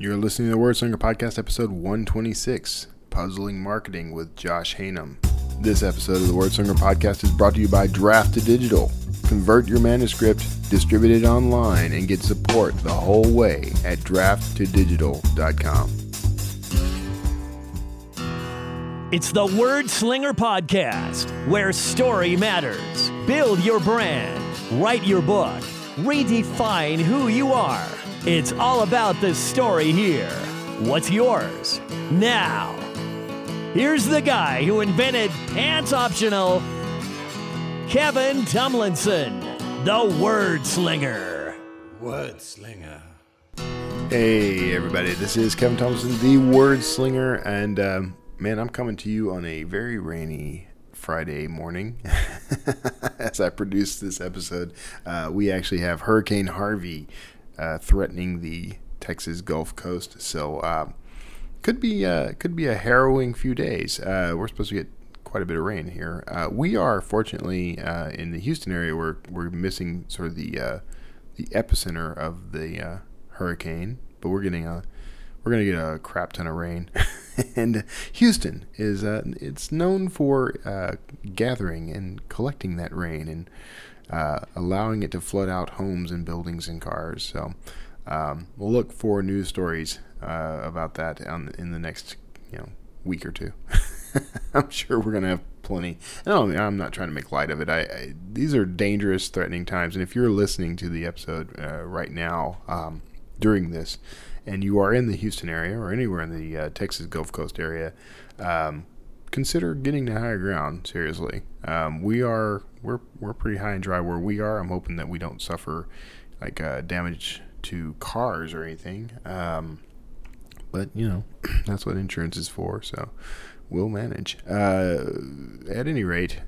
You're listening to the Word Slinger Podcast, episode 126 Puzzling Marketing with Josh Haynam. This episode of the Word Slinger Podcast is brought to you by Draft to Digital. Convert your manuscript, distribute it online, and get support the whole way at drafttodigital.com. It's the Word Slinger Podcast, where story matters. Build your brand, write your book, redefine who you are. It's all about the story here. What's yours? Now, here's the guy who invented pants optional, Kevin Tumlinson, the Word Slinger. Word slinger. Hey, everybody, this is Kevin Thompson, the Word Slinger, and um, man, I'm coming to you on a very rainy Friday morning as I produce this episode. Uh, we actually have Hurricane Harvey uh, threatening the Texas Gulf Coast, so uh, could be uh, could be a harrowing few days. Uh, we're supposed to get quite a bit of rain here. Uh, we are fortunately in the Houston area. We're we're missing sort of the the epicenter of the hurricane, but we're getting a we're gonna get a crap ton of rain. and Houston is uh, it's known for uh, gathering and collecting that rain and uh, allowing it to flood out homes and buildings and cars. So um, we'll look for news stories uh, about that on, in the next you know week or two. I'm sure we're gonna have plenty. No, I'm not trying to make light of it. I, I, these are dangerous, threatening times, and if you're listening to the episode uh, right now um, during this, and you are in the Houston area or anywhere in the uh, Texas Gulf Coast area, um, consider getting to higher ground. Seriously, um, we are we're we're pretty high and dry where we are. I'm hoping that we don't suffer like uh, damage to cars or anything. Um, but you know that's what insurance is for. So we'll manage. Uh, at any rate,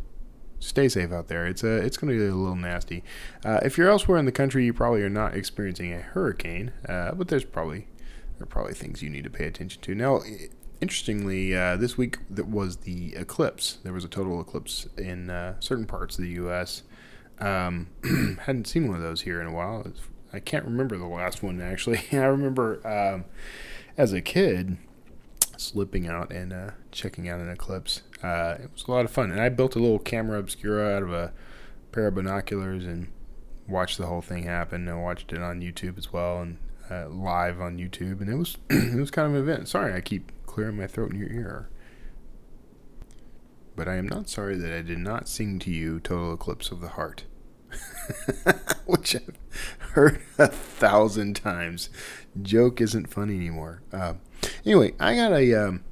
stay safe out there. It's a it's going to be a little nasty. Uh, if you're elsewhere in the country, you probably are not experiencing a hurricane, uh, but there's probably there are probably things you need to pay attention to. Now, interestingly, uh, this week that was the eclipse. There was a total eclipse in uh, certain parts of the U.S. Um, hadn't seen one of those here in a while. I can't remember the last one actually. I remember um, as a kid slipping out and uh, checking out an eclipse. Uh, it was a lot of fun, and I built a little camera obscura out of a pair of binoculars and watched the whole thing happen. I watched it on YouTube as well and uh, live on YouTube, and it was it was kind of an event. Sorry, I keep clearing my throat in your ear. But I am not sorry that I did not sing to you Total Eclipse of the Heart. Which I've heard a thousand times. Joke isn't funny anymore. Uh, anyway, I got a um,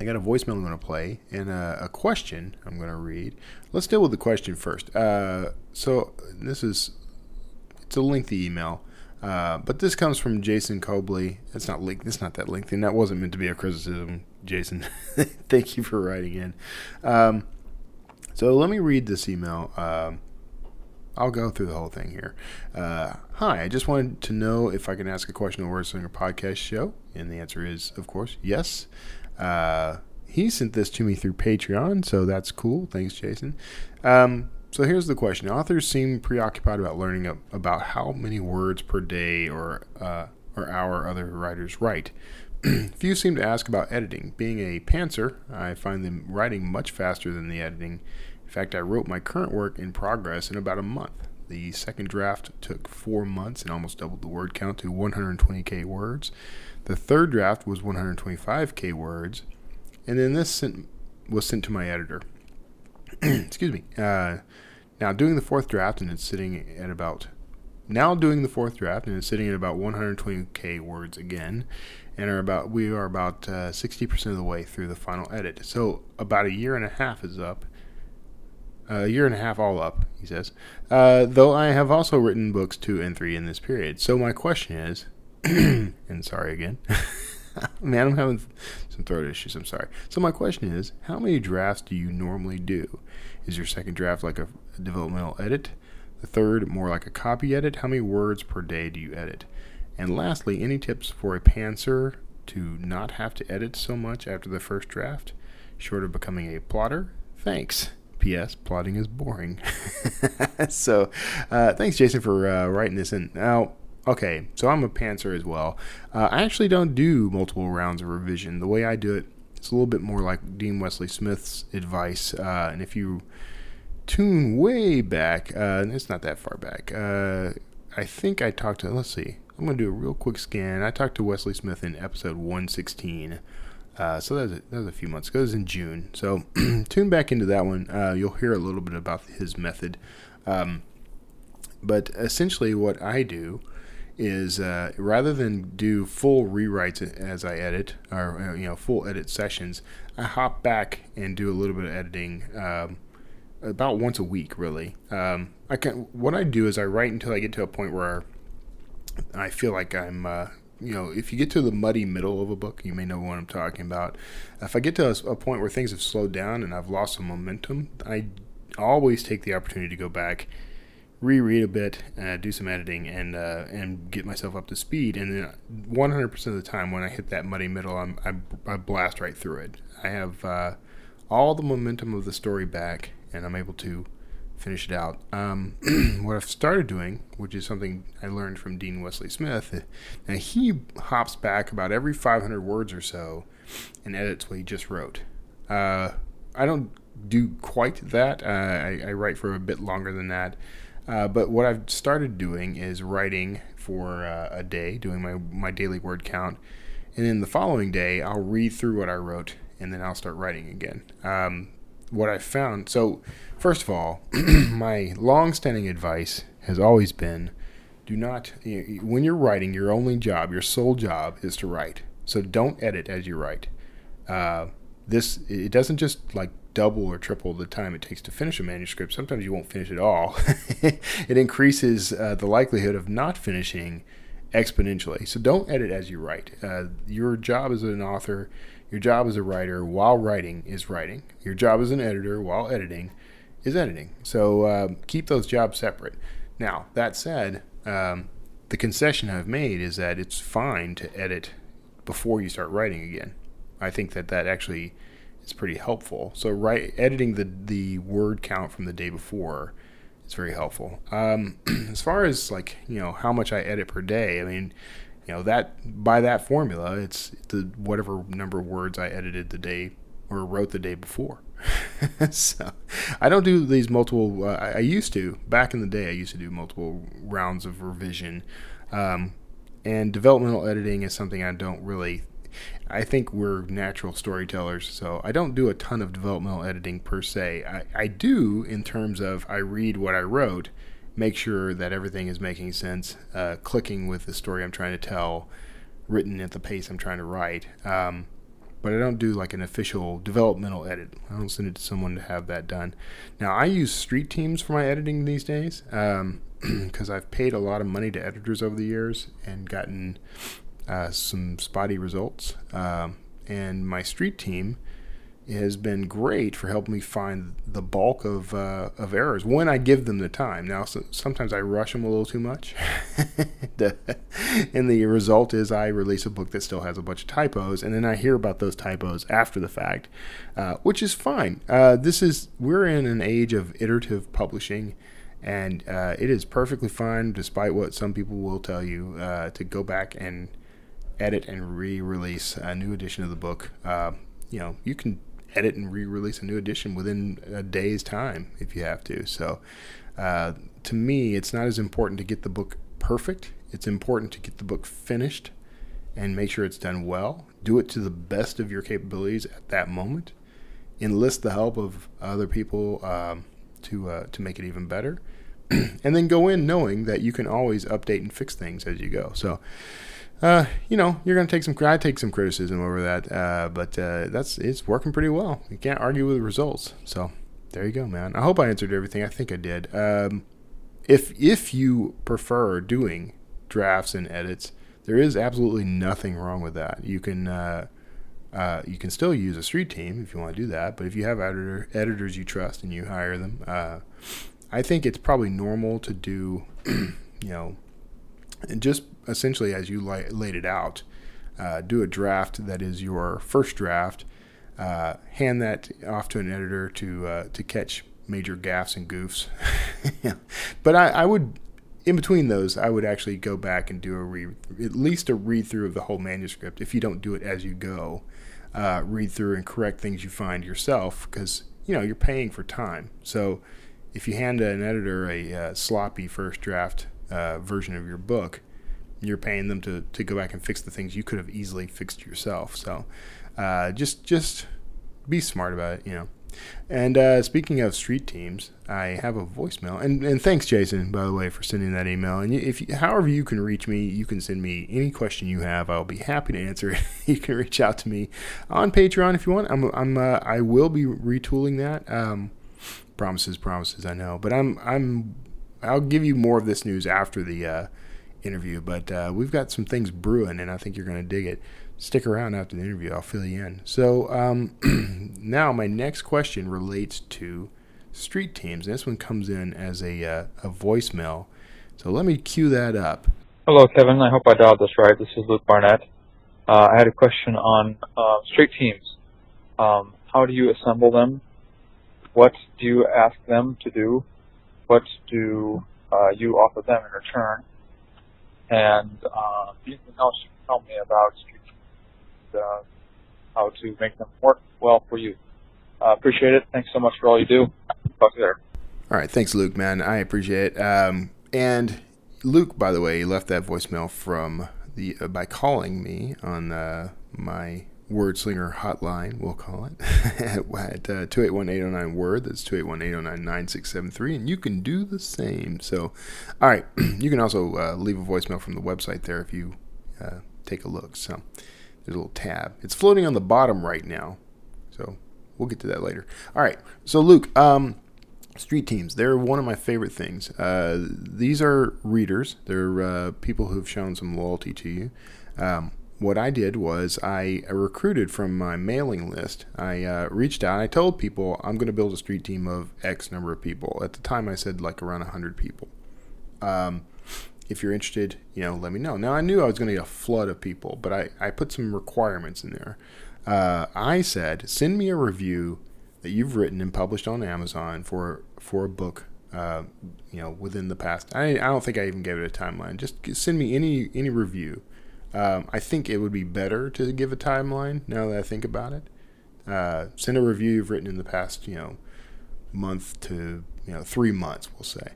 I got a voicemail I'm going to play and a, a, question I'm going to read. Let's deal with the question first. Uh, so this is it's a lengthy email. Uh, but this comes from Jason Cobley. It's not length. It's not that lengthy. And that wasn't meant to be a criticism, Jason. Thank you for writing in. Um, so let me read this email. Um, I'll go through the whole thing here. Uh, hi, I just wanted to know if I can ask a question on Word podcast show, and the answer is, of course, yes. Uh, he sent this to me through Patreon, so that's cool. Thanks, Jason. Um, so here's the question: Authors seem preoccupied about learning about how many words per day or uh, or hour other writers write. Few seem to ask about editing. Being a pantser, I find them writing much faster than the editing. In fact, I wrote my current work in progress in about a month. The second draft took four months and almost doubled the word count to 120k words. The third draft was 125k words, and then this sent, was sent to my editor. Excuse me. Uh, now doing the fourth draft and it's sitting at about now doing the fourth draft and it's sitting at about 120k words again, and are about we are about uh, 60% of the way through the final edit. So about a year and a half is up. A year and a half all up, he says. Uh, though I have also written books two and three in this period. So my question is, and sorry again. Man, I'm having some throat issues. I'm sorry. So my question is, how many drafts do you normally do? Is your second draft like a developmental edit? The third more like a copy edit? How many words per day do you edit? And lastly, any tips for a pantser to not have to edit so much after the first draft, short of becoming a plotter? Thanks. P.S. Plotting is boring. so, uh, thanks, Jason, for uh, writing this in. Now, okay, so I'm a pantser as well. Uh, I actually don't do multiple rounds of revision. The way I do it, it's a little bit more like Dean Wesley Smith's advice. Uh, and if you tune way back, uh, it's not that far back. Uh, I think I talked to, let's see, I'm going to do a real quick scan. I talked to Wesley Smith in episode 116. Uh, so that was, a, that was a few months ago. It was in June. So tune back into that one. Uh, you'll hear a little bit about his method. Um, but essentially, what I do is uh, rather than do full rewrites as I edit, or uh, you know, full edit sessions, I hop back and do a little bit of editing. Um, about once a week, really. Um, I can. What I do is I write until I get to a point where I feel like I'm. Uh, you know, if you get to the muddy middle of a book, you may know what I'm talking about. If I get to a, a point where things have slowed down and I've lost some momentum, I always take the opportunity to go back reread a bit, uh, do some editing, and uh, and get myself up to speed. And then 100% of the time, when I hit that muddy middle, I'm, I, I blast right through it. I have uh, all the momentum of the story back, and I'm able to finish it out. Um, what I've started doing, which is something I learned from Dean Wesley Smith, now he hops back about every 500 words or so and edits what he just wrote. Uh, I don't do quite that. Uh, I, I, write for a bit longer than that. Uh, but what I've started doing is writing for uh, a day, doing my, my daily word count. And then the following day, I'll read through what I wrote and then I'll start writing again. Um, what I found so, first of all, my long standing advice has always been do not, when you're writing, your only job, your sole job is to write. So don't edit as you write. Uh, this, it doesn't just like double or triple the time it takes to finish a manuscript. Sometimes you won't finish at all. it increases uh, the likelihood of not finishing exponentially. So don't edit as you write. Uh, your job as an author, your job as a writer while writing is writing. Your job as an editor while editing is editing. So uh, keep those jobs separate. Now, that said, um, the concession I've made is that it's fine to edit before you start writing again. I think that that actually is pretty helpful. So right editing the the word count from the day before is very helpful. Um, as far as like you know how much I edit per day, I mean, you know that by that formula, it's the whatever number of words I edited the day or wrote the day before. so I don't do these multiple. Uh, I used to back in the day. I used to do multiple rounds of revision. Um, and developmental editing is something I don't really I think we're natural storytellers, so I don't do a ton of developmental editing per se. I, I do in terms of I read what I wrote, make sure that everything is making sense, uh, clicking with the story I'm trying to tell, written at the pace I'm trying to write. Um, but I don't do like an official developmental edit. I don't send it to someone to have that done. Now, I use street teams for my editing these days because um, I've paid a lot of money to editors over the years and gotten uh, some spotty results. Um, and my street team has been great for helping me find the bulk of uh, of errors when I give them the time. Now, so, sometimes I rush them a little too much, and the result is I release a book that still has a bunch of typos, and then I hear about those typos after the fact, uh, which is fine. Uh, this is we're in an age of iterative publishing. And uh, it is perfectly fine, despite what some people will tell you, uh, to go back and edit and re-release a new edition of the book. Uh, you know, you can edit and re-release a new edition within a day's time if you have to. So, uh, to me, it's not as important to get the book perfect. It's important to get the book finished and make sure it's done well. Do it to the best of your capabilities at that moment. Enlist the help of other people um, to uh, to make it even better, and then go in knowing that you can always update and fix things as you go. So uh, you know, you're gonna take some. I take some criticism over that, uh, but uh, that's it's working pretty well. You can't argue with the results. So there you go, man. I hope I answered everything. I think I did. Um, if if you prefer doing drafts and edits, there is absolutely nothing wrong with that. You can uh, uh, you can still use a street team if you want to do that. But if you have editor editors you trust and you hire them, uh, I think it's probably normal to do, you know, and just essentially as you laid it out, uh, do a draft that is your first draft. Uh, hand that off to an editor to uh, to catch major gaffes and goofs. But I, I, would, in between those, I would actually go back and do a re, at least a read through of the whole manuscript. If you don't do it as you go, uh, read through and correct things you find yourself, because you know you're paying for time. So if you hand an editor a uh, sloppy first draft uh, version of your book, you're paying them to, to go back and fix the things you could have easily fixed yourself. So uh, just just be smart about it, you know. And uh, speaking of street teams, I have a voicemail. And, and thanks, Jason, by the way, for sending that email. And if you, however you can reach me, you can send me any question you have. I'll be happy to answer it. you can reach out to me on Patreon if you want. I'm, I'm uh, I will be retooling that. Um, promises, promises. I know, but I'm I'm I'll give you more of this news after the uh, interview. But uh, we've got some things brewing, and I think you're going to dig it stick around after the interview. I'll fill you in. So um, now my next question relates to street teams. This one comes in as a uh, a voicemail. So let me cue that up. Hello, Kevin. I hope I dialed this right. This is Luke Barnett. Uh, I had a question on uh, street teams. Um, how do you assemble them? What do you ask them to do? What do uh, you offer them in return? And uh, anything else you can tell me about uh, how to make them work well for you. Appreciate it. Thanks so much for all you do. Talk to you. All right, thanks, Luke. Man, I appreciate it. Um, and Luke, by the way, left that voicemail from the uh, by calling me on uh, my word slinger hotline, we'll call it, at uh, 281 word. That's 281 9673. And you can do the same. So, all right, you can also uh, leave a voicemail from the website there if you uh, take a look. So, there's a little tab. It's floating on the bottom right now. So we'll get to that later. All right. So, Luke, um, street teams, they're one of my favorite things. Uh, these are readers, they're uh, people who've shown some loyalty to you. Um, what I did was I recruited from my mailing list. I uh, reached out. I told people I'm going to build a street team of X number of people. At the time, I said like around 100 people. Um, if you're interested, you know, let me know. Now I knew I was going to get a flood of people, but I, I put some requirements in there. Uh, I said, send me a review that you've written and published on Amazon for for a book. Uh, you know, within the past, I, I don't think I even gave it a timeline. Just send me any any review. Um, I think it would be better to give a timeline now that I think about it. Uh, send a review you've written in the past, you know, month to you know three months, we'll say.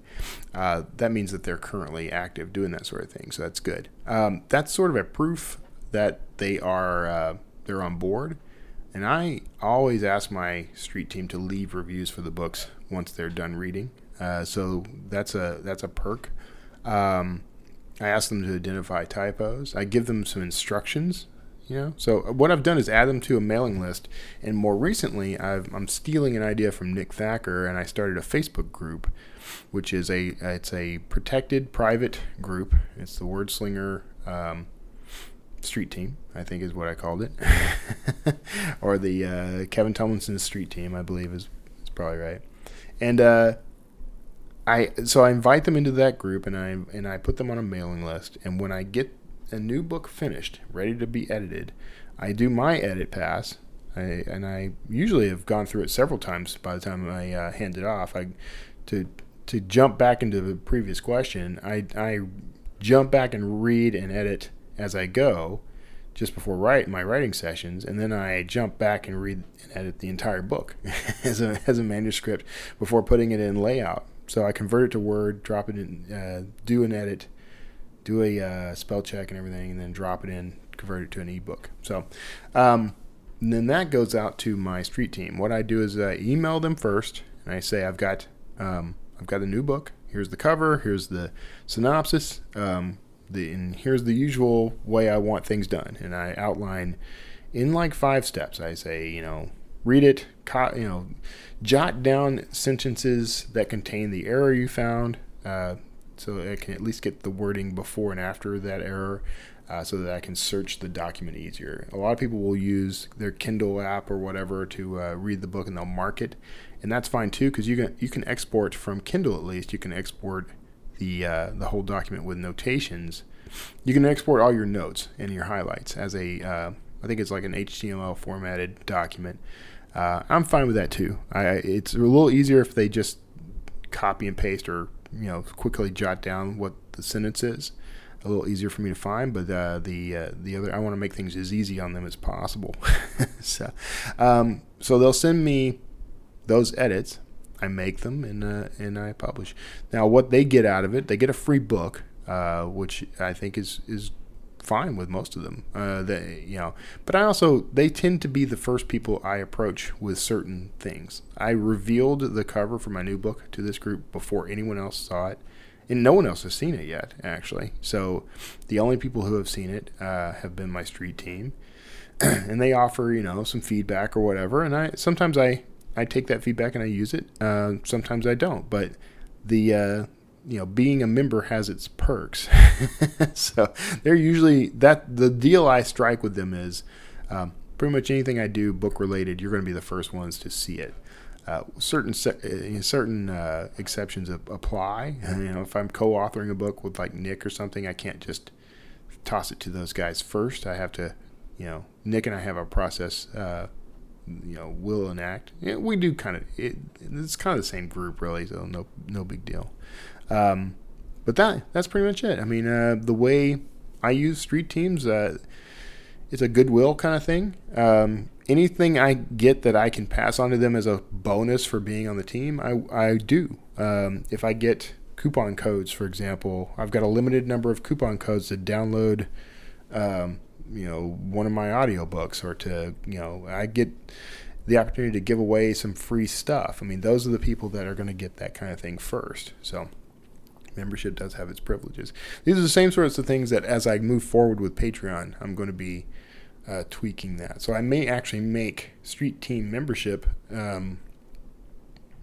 Uh, that means that they're currently active doing that sort of thing. So that's good. Um, that's sort of a proof that they are uh, they're on board. And I always ask my street team to leave reviews for the books once they're done reading. Uh, so that's a that's a perk. Um, I ask them to identify typos. I give them some instructions you know, so what I've done is add them to a mailing list, and more recently, i am stealing an idea from Nick Thacker, and I started a Facebook group, which is a it's a protected private group. It's the Wordslinger um, Street Team, I think is what I called it, or the uh, Kevin Tumlinson Street Team, I believe is is probably right, and uh, I so I invite them into that group, and I and I put them on a mailing list, and when I get a new book finished, ready to be edited, I do my edit pass, I, and I usually have gone through it several times by the time I uh, hand it off. I to to jump back into the previous question, I I jump back and read and edit as I go, just before write my writing sessions, and then I jump back and read and edit the entire book as a as a manuscript before putting it in layout. So I convert it to Word, drop it in, uh, do an edit, do a uh, spell check and everything, and then drop it in, convert it to an ebook. So, um, then that goes out to my street team. What I do is I email them first, and I say I've got um, I've got a new book. Here's the cover. Here's the synopsis. Um, the and here's the usual way I want things done, and I outline in like five steps. I say, you know, read it, you know, jot down sentences that contain the error you found. Uh, so I can at least get the wording before and after that error. Uh, so that I can search the document easier. A lot of people will use their Kindle app or whatever to uh, read the book and they'll mark it, and that's fine too because you can you can export from Kindle at least. You can export the uh, the whole document with notations. You can export all your notes and your highlights as a uh, I think it's like an HTML formatted document. Uh, I'm fine with that too. I, it's a little easier if they just copy and paste or you know quickly jot down what the sentence is. A little easier for me to find, but uh, the uh, the other I want to make things as easy on them as possible. so, um, so they'll send me those edits. I make them and uh, and I publish. Now, what they get out of it, they get a free book, uh, which I think is is fine with most of them. Uh, they, you know, but I also they tend to be the first people I approach with certain things. I revealed the cover for my new book to this group before anyone else saw it, and no one else has seen it yet, actually. So the only people who have seen it uh, have been my street team, and they offer you know some feedback or whatever. And I sometimes I I take that feedback and I use it. Uh, sometimes I don't, but the uh, you know being a member has its perks. So they're usually that the deal i strike with them is um, pretty much anything i do book related you're going to be the first ones to see it. Uh, certain uh, certain uh, exceptions apply. You know if i'm co-authoring a book with like nick or something i can't just toss it to those guys first. I have to you know nick and i have a process uh, you know will enact. Yeah, we do kind of it, it's kind of the same group really so no no big deal um, but that that's pretty much it. I mean, uh, the way I use street teams, uh, it's a goodwill kind of thing. Um, anything I get that I can pass on to them as a bonus for being on the team, I, I do. Um, if I get coupon codes, for example, I've got a limited number of coupon codes to download, um, you know, one of my audiobooks or to, you know, I get the opportunity to give away some free stuff. I mean, those are the people that are going to get that kind of thing first. So membership does have its privileges. These are the same sorts of things that as I move forward with Patreon, I'm going to be uh, tweaking that. So I may actually make Street Team membership. Um,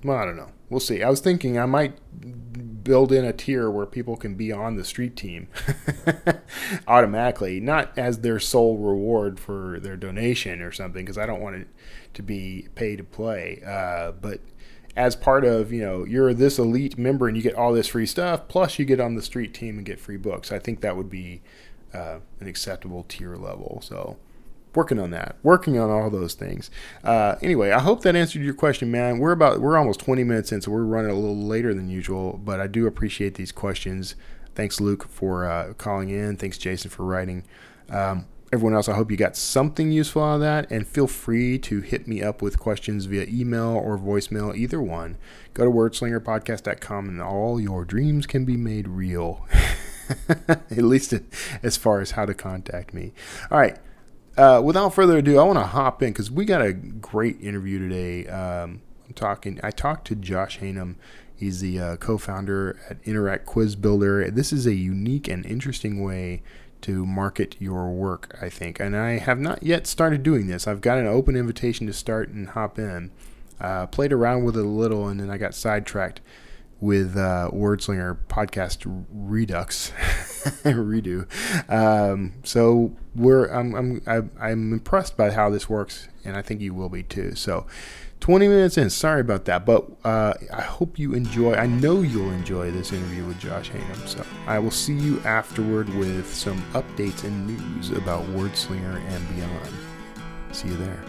well, I don't know. We'll see. I was thinking I might build in a tier where people can be on the street team automatically, not as their sole reward for their donation or something, because I don't want it to be pay to play. Uh, but as part of you know you're this elite member and you get all this free stuff plus you get on the street team and get free books. I think that would be uh, an acceptable tier level. So working on that working on all those things. Uh, anyway i hope that answered your question man. We're about we're almost 20 minutes in so we're running a little later than usual but i do appreciate these questions. Thanks luke for uh, calling in. Thanks jason for writing. Um, everyone else, I hope you got something useful out of that. And feel free to hit me up with questions via email or voicemail, either one. Go to wordslingerpodcast.com and all your dreams can be made real. At least as far as how to contact me. All right. Uh, without further ado, I want to hop in because we got a great interview today. Um, I'm talking. I talked to Josh Haynam. He's the uh, co-founder at Interact Quiz Builder. This is a unique and interesting way to market your work, I think. And I have not yet started doing this. I've got an open invitation to start and hop in. Uh, played around with it a little, and then I got sidetracked with uh, Wordslinger podcast Redux redo. Um, so we're I'm I'm I'm impressed by how this works, and I think you will be too. So 20 minutes in. Sorry about that, but uh, I hope you enjoy. I know you'll enjoy this interview with Josh Haynam. So I will see you afterward with some updates and news about Wordslinger and beyond. See you there.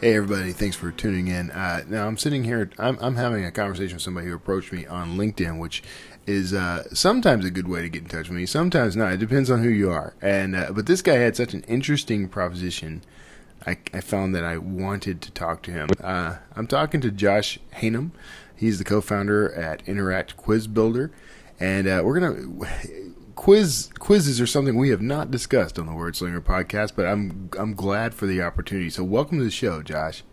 Hey everybody, thanks for tuning in. Uh, now I'm sitting here, I'm, I'm having a conversation with somebody who approached me on LinkedIn, which is uh, sometimes a good way to get in touch with me, sometimes not. It depends on who you are. And uh, but this guy had such an interesting proposition I, I found that I wanted to talk to him. Uh, I'm talking to Josh Haynam. He's the co-founder at Interact Quiz Builder, and uh, we're gonna quiz quizzes are something we have not discussed on the Wordslinger podcast, but I'm I'm glad for the opportunity. So welcome to the show, Josh.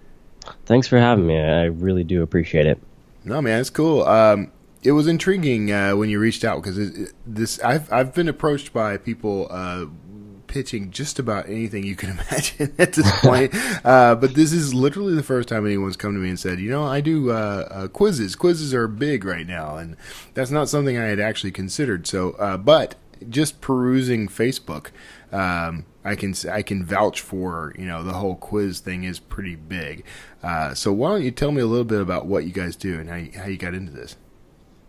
Thanks for having me. I really do appreciate it. No, man, it's cool. Um, it was intriguing uh, when you reached out because this I've I've been approached by people uh, pitching just about anything you can imagine at this point. uh, but this is literally the first time anyone's come to me and said, you know, I do uh, uh, quizzes. Quizzes are big right now, and that's not something I had actually considered. So, uh, but just perusing Facebook, um, I can I can vouch for you know the whole quiz thing is pretty big. Uh, so why don't you tell me a little bit about what you guys do and how you, how you got into this?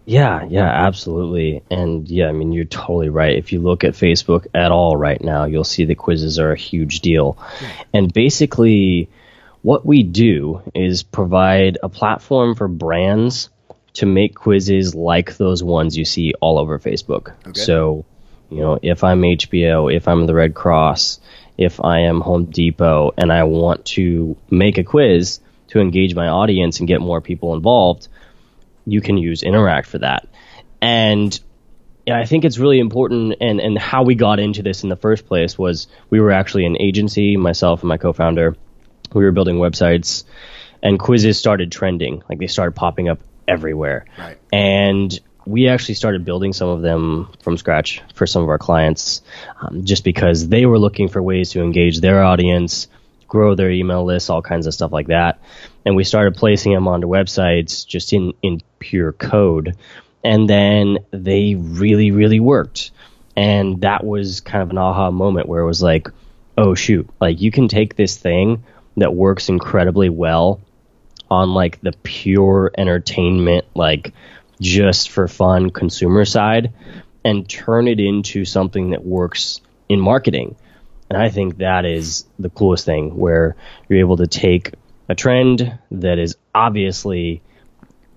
Yeah, yeah, absolutely. And yeah, I mean, you're totally right. If you look at Facebook at all right now, you'll see the quizzes are a huge deal. And basically, what we do is provide a platform for brands to make quizzes like those ones you see all over Facebook. Okay. So, you know, if I'm HBO, if I'm the Red Cross, if I am Home Depot, and I want to make a quiz to engage my audience and get more people involved, you can use Interact for that. And I think it's really important. And, and how we got into this in the first place was we were actually an agency, myself and my co founder. We were building websites, and quizzes started trending. Like they started popping up everywhere. Right. And we actually started building some of them from scratch for some of our clients um, just because they were looking for ways to engage their audience, grow their email lists, all kinds of stuff like that. And we started placing them onto websites just in, in pure code. And then they really, really worked. And that was kind of an aha moment where it was like, oh, shoot, like you can take this thing that works incredibly well on like the pure entertainment, like just for fun consumer side and turn it into something that works in marketing. And I think that is the coolest thing where you're able to take a trend that is obviously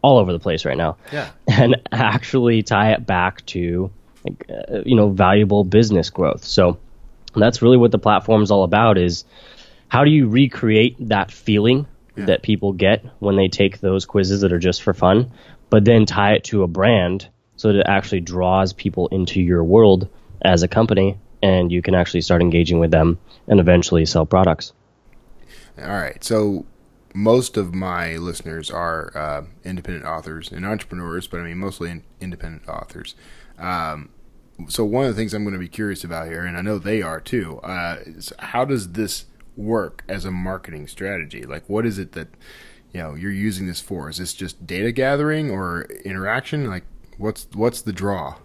all over the place right now Yeah. and actually tie it back to like, uh, you know valuable business growth. So that's really what the platform is all about is how do you recreate that feeling that people get when they take those quizzes that are just for fun, but then tie it to a brand so that it actually draws people into your world as a company and you can actually start engaging with them and eventually sell products. All right. So most of my listeners are uh, independent authors and entrepreneurs, but I mean mostly in, independent authors. Um, so one of the things I'm going to be curious about here, and I know they are too, uh, is how does this work as a marketing strategy? Like, what is it that you know you're using this for? Is this just data gathering or interaction? Like, what's what's the draw?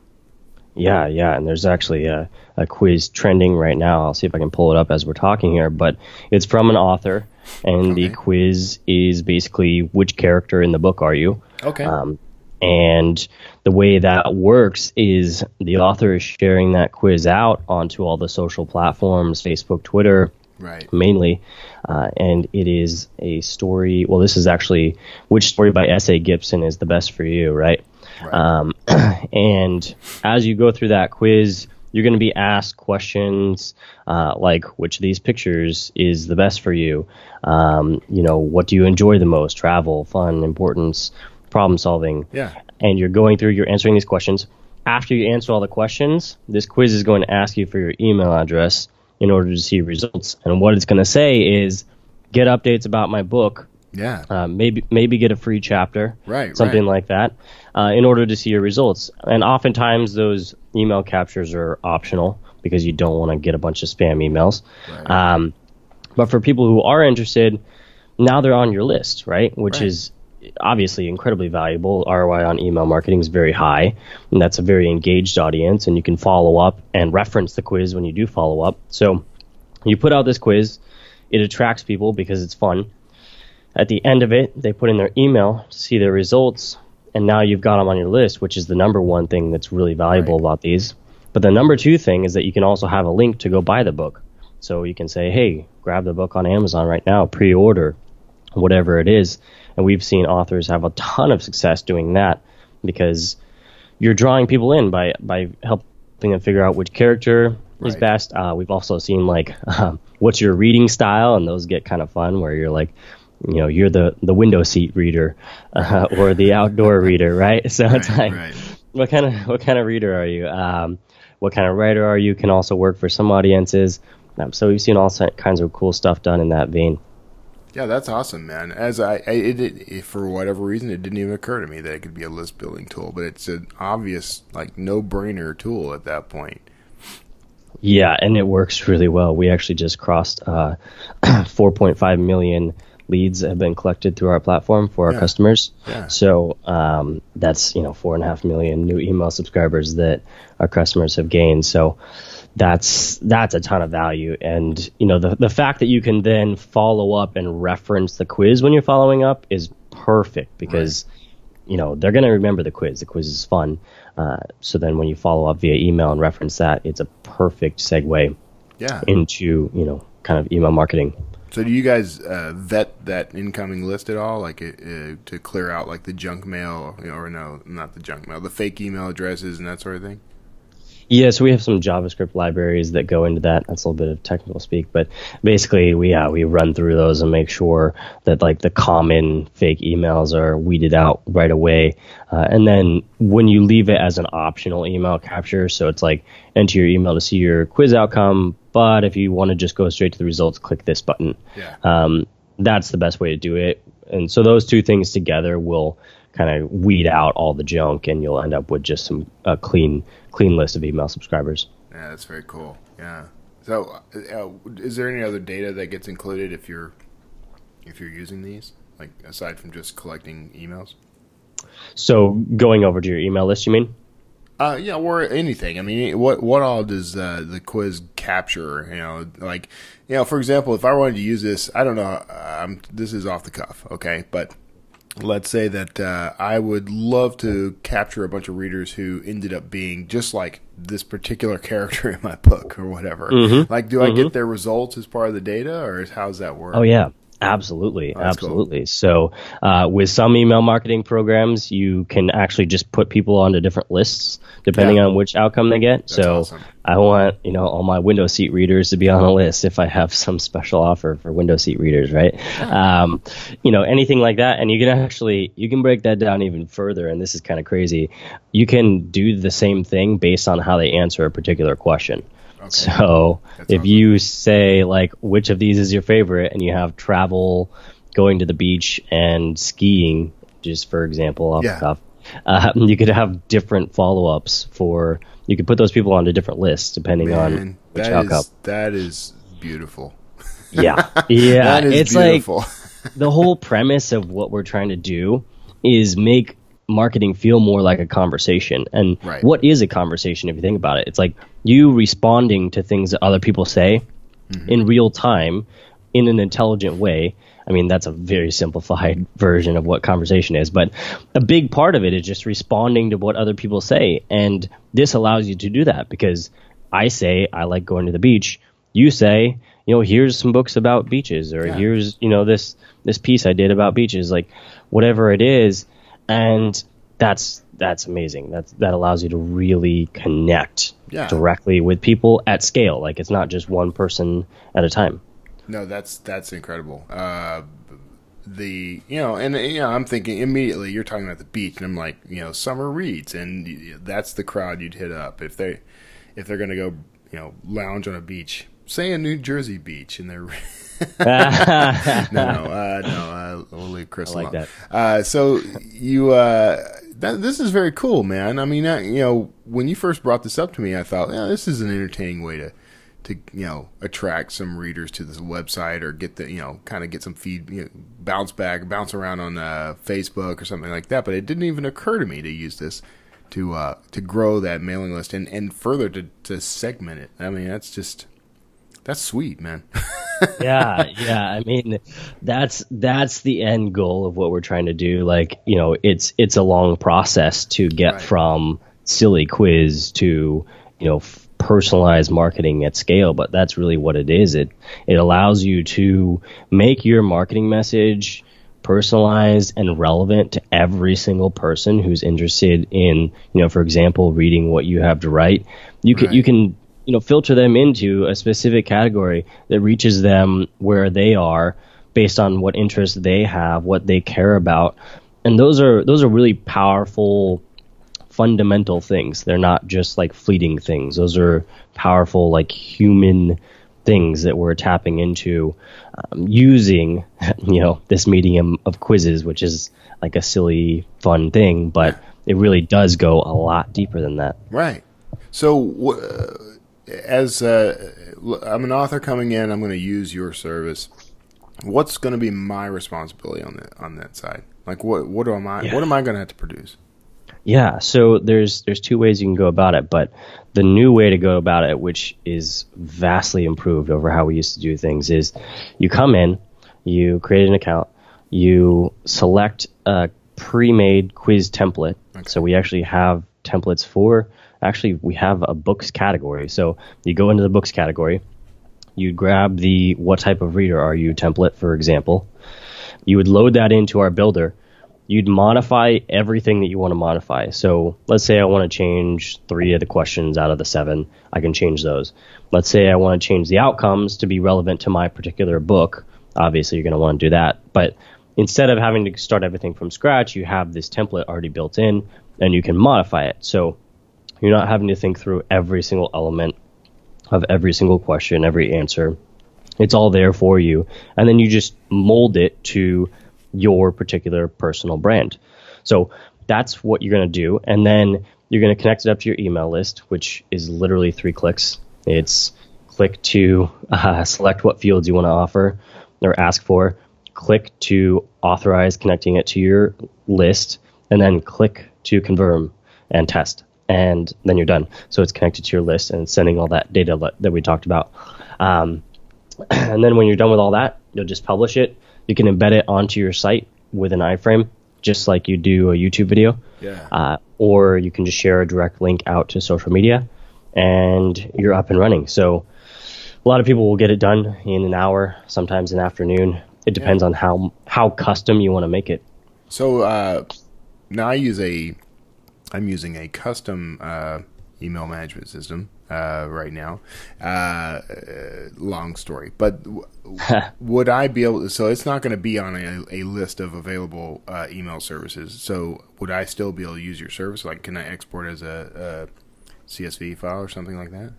Yeah, yeah, and there's actually a, a quiz trending right now. I'll see if I can pull it up as we're talking here, but it's from an author, and the quiz is basically which character in the book are you? Okay. Um, and the way that works is the author is sharing that quiz out onto all the social platforms, Facebook, Twitter, right. mainly. Uh, and it is a story. Well, this is actually which story by S.A. Gibson is the best for you, right? Um, and as you go through that quiz, you're going to be asked questions uh, like which of these pictures is the best for you? Um, you know, what do you enjoy the most? Travel, fun, importance, problem solving Yeah. and you're going through, you're answering these questions. After you answer all the questions, this quiz is going to ask you for your email address in order to see results. And what it's going to say is, get updates about my book. Yeah. Uh, maybe maybe get a free chapter, Right, Something right. like that, uh, in order to see your results. And oftentimes those email captures are optional because you don't want to get a bunch of spam emails. Um, but for people who are interested, now they're on your list, right? Which Right. is obviously incredibly valuable. ROI on email marketing is very high, and that's a very engaged audience, and you can follow up and reference the quiz when you do follow up. So you put out this quiz, it attracts people because it's fun. At the end of it, they put in their email to see their results, and now you've got them on your list, which is the number one thing that's really valuable about these. But the number two thing is that you can also have a link to go buy the book. So you can say, hey, grab the book on Amazon right now, pre order, whatever it is. And we've seen authors have a ton of success doing that because you're drawing people in by, by helping them figure out which character is Right. best. Uh, we've also seen like, um, what's your reading style? And those get kind of fun where you're like, you know, you're the, the window seat reader uh, or the outdoor reader, right? So it's like, right. what kind of what kind of reader are you? Um, what kind of writer are you? Can also work for some audiences. Um, so we've seen all kinds of cool stuff done in that vein. Yeah, that's awesome, man. As I, I it, it, for whatever reason, it didn't even occur to me that it could be a list building tool, but it's an obvious, like, no brainer tool at that point. Yeah, and it works really well. We actually just crossed uh, 4.5 million leads have been collected through our platform for our Yeah. customers. Yeah. So um, that's you know four and a half million new email subscribers that our customers have gained. So that's that's a ton of value. And you know the the fact that you can then follow up and reference the quiz when you're following up is perfect because you know they're going to remember the quiz. The quiz is fun. Uh, so then when you follow up via email and reference that, it's a perfect segue Yeah. into you know kind of email marketing. So do you guys uh, vet that incoming list at all, like uh, to clear out like the junk mail, you or no, not the junk mail, the fake email addresses and that sort of thing? Yeah, so we have some JavaScript libraries that go into that. That's a little bit of technical speak, but basically, we yeah we run through those and make sure that like the common fake emails are weeded out right away. Uh, and then when you leave it as an optional email capture, so it's like enter your email to see your quiz outcome, but if you want to just go straight to the results, click this button. Yeah. Um, that's the best way to do it. And so those two things together will kind of weed out all the junk, and you'll end up with just some a clean clean list of email subscribers. Yeah, that's very cool. Yeah. So, uh, is there any other data that gets included if you're if you're using these, like aside from just collecting emails? So, going over to your email list, you mean? Uh, yeah, or anything. I mean, what what all does uh, the quiz capture? You know, like, you know, for example, if I wanted to use this, I don't know. Um, this is off the cuff, okay, but let's say that uh, I would love to capture a bunch of readers who ended up being just like this particular character in my book or whatever. Mm-hmm. Like, do I get their results as part of the data, or how's that work? Oh yeah, absolutely, Oh, that's absolutely. So uh, with some email marketing programs, you can actually just put people onto different lists depending Yeah. on which outcome they get. so awesome. I want you know all my window seat readers to be on a list if I have some special offer for window seat readers, right? Um, you know anything like that, and you can actually you can break that down even further. And this is kind of crazy. You can do the same thing based on how they answer a particular question. So That's if awesome. you say like which of these is your favorite, and you have travel, going to the beach, and skiing, just for example, off Yeah. the cuff, uh, you could have different follow ups for. You could put those people onto different lists depending Man, on which that outcome. is that is beautiful. Yeah, yeah, that is it's beautiful. like the whole premise of what we're trying to do is make marketing feel more like a conversation. And Right. what is a conversation if you think about it? It's like you responding to things that other people say Mm-hmm. in real time in an intelligent way. I mean, that's a very simplified version of what conversation is, but a big part of it is just responding to what other people say. And this allows you to do that because I say, I like going to the beach. You say, you know, here's some books about beaches or Yeah. here's, you know, this, this piece I did about beaches, like whatever it is. And that's, that's amazing. That's, that allows you to really connect Yeah. directly with people at scale. Like it's not just one person at a time. No, that's that's incredible. Uh, the you know, and you know, I'm thinking immediately you're talking about the beach, and I'm like, you know, summer reads, and that's the crowd you'd hit up if they if they're gonna go, you know, lounge on a beach, say a New Jersey beach, and they're no, no, uh, no, uh, we'll leave Chris I like alone. that. Uh, so you, uh, that, this is very cool, man. I mean, uh, you know, when you first brought this up to me, I thought, yeah, this is an entertaining way to, to you know, attract some readers to this website or get the, you know, kind of get some feed, you know, bounce back, bounce around on uh, Facebook or something like that. But it didn't even occur to me to use this to uh, to grow that mailing list and and further to to segment it. I mean, that's just that's sweet, man. yeah, yeah. I mean, that's that's the end goal of what we're trying to do. Like, you know, it's it's a long process to get Right. from silly quiz to you know f- personalized marketing at scale. But that's really what it is. It it allows you to make your marketing message personalized and relevant to every single person who's interested in, you know, for example, reading what you have to write. You can Right. you can you know filter them into a specific category that reaches them where they are based on what interests they have, what they care about. And those are those are really powerful fundamental things. They're not just like fleeting things. Those are powerful like human things that we're tapping into um, using you know this medium of quizzes which is like a silly fun thing but it really does go a lot deeper than that Right. So, wh- as uh, I'm an author coming in, I'm going to use your service. What's going to be my responsibility on that on that side? Like, what what am I Yeah. what am I going to have to produce? Yeah, so there's there's two ways you can go about it, but the new way to go about it, which is vastly improved over how we used to do things, is you come in, you create an account, you select a pre-made quiz template. So we actually have templates for actually we have a books category. So you go into the books category, you'd grab the what type of reader are you template, for example. You would load that into our builder. You'd modify everything that you want to modify. So let's say I want to change three of the questions out of the seven. I can change those. Let's say I want to change the outcomes to be relevant to my particular book. Obviously, you're going to want to do that. But instead of having to start everything from scratch, you have this template already built in and you can modify it. So you're not having to think through every single element of every single question, every answer. It's all there for you. And then you just mold it to your particular personal brand. So that's what you're going to do. And then you're going to connect it up to your email list, which is literally three clicks. It's click to uh, select what fields you want to offer or ask for, click to authorize connecting it to your list, and then click to confirm and test and then you're done. So it's connected to your list and sending all that data that we talked about. Um, and then when you're done with all that, you'll just publish it. You can embed it onto your site with an iframe, just like you do a YouTube video. Yeah. Uh, or you can just share a direct link out to social media, and you're up and running. So a lot of people will get it done in an hour, sometimes an afternoon. It depends yeah. on how how custom you want to make it. So uh, now I use a I'm using a custom uh, email management system uh, right now. Uh, long story, but w- would I be able? To, so it's not going to be on a, a, list of available uh, email services. So would I still be able to use your service? Like, can I export as a, a CSV file or something like that?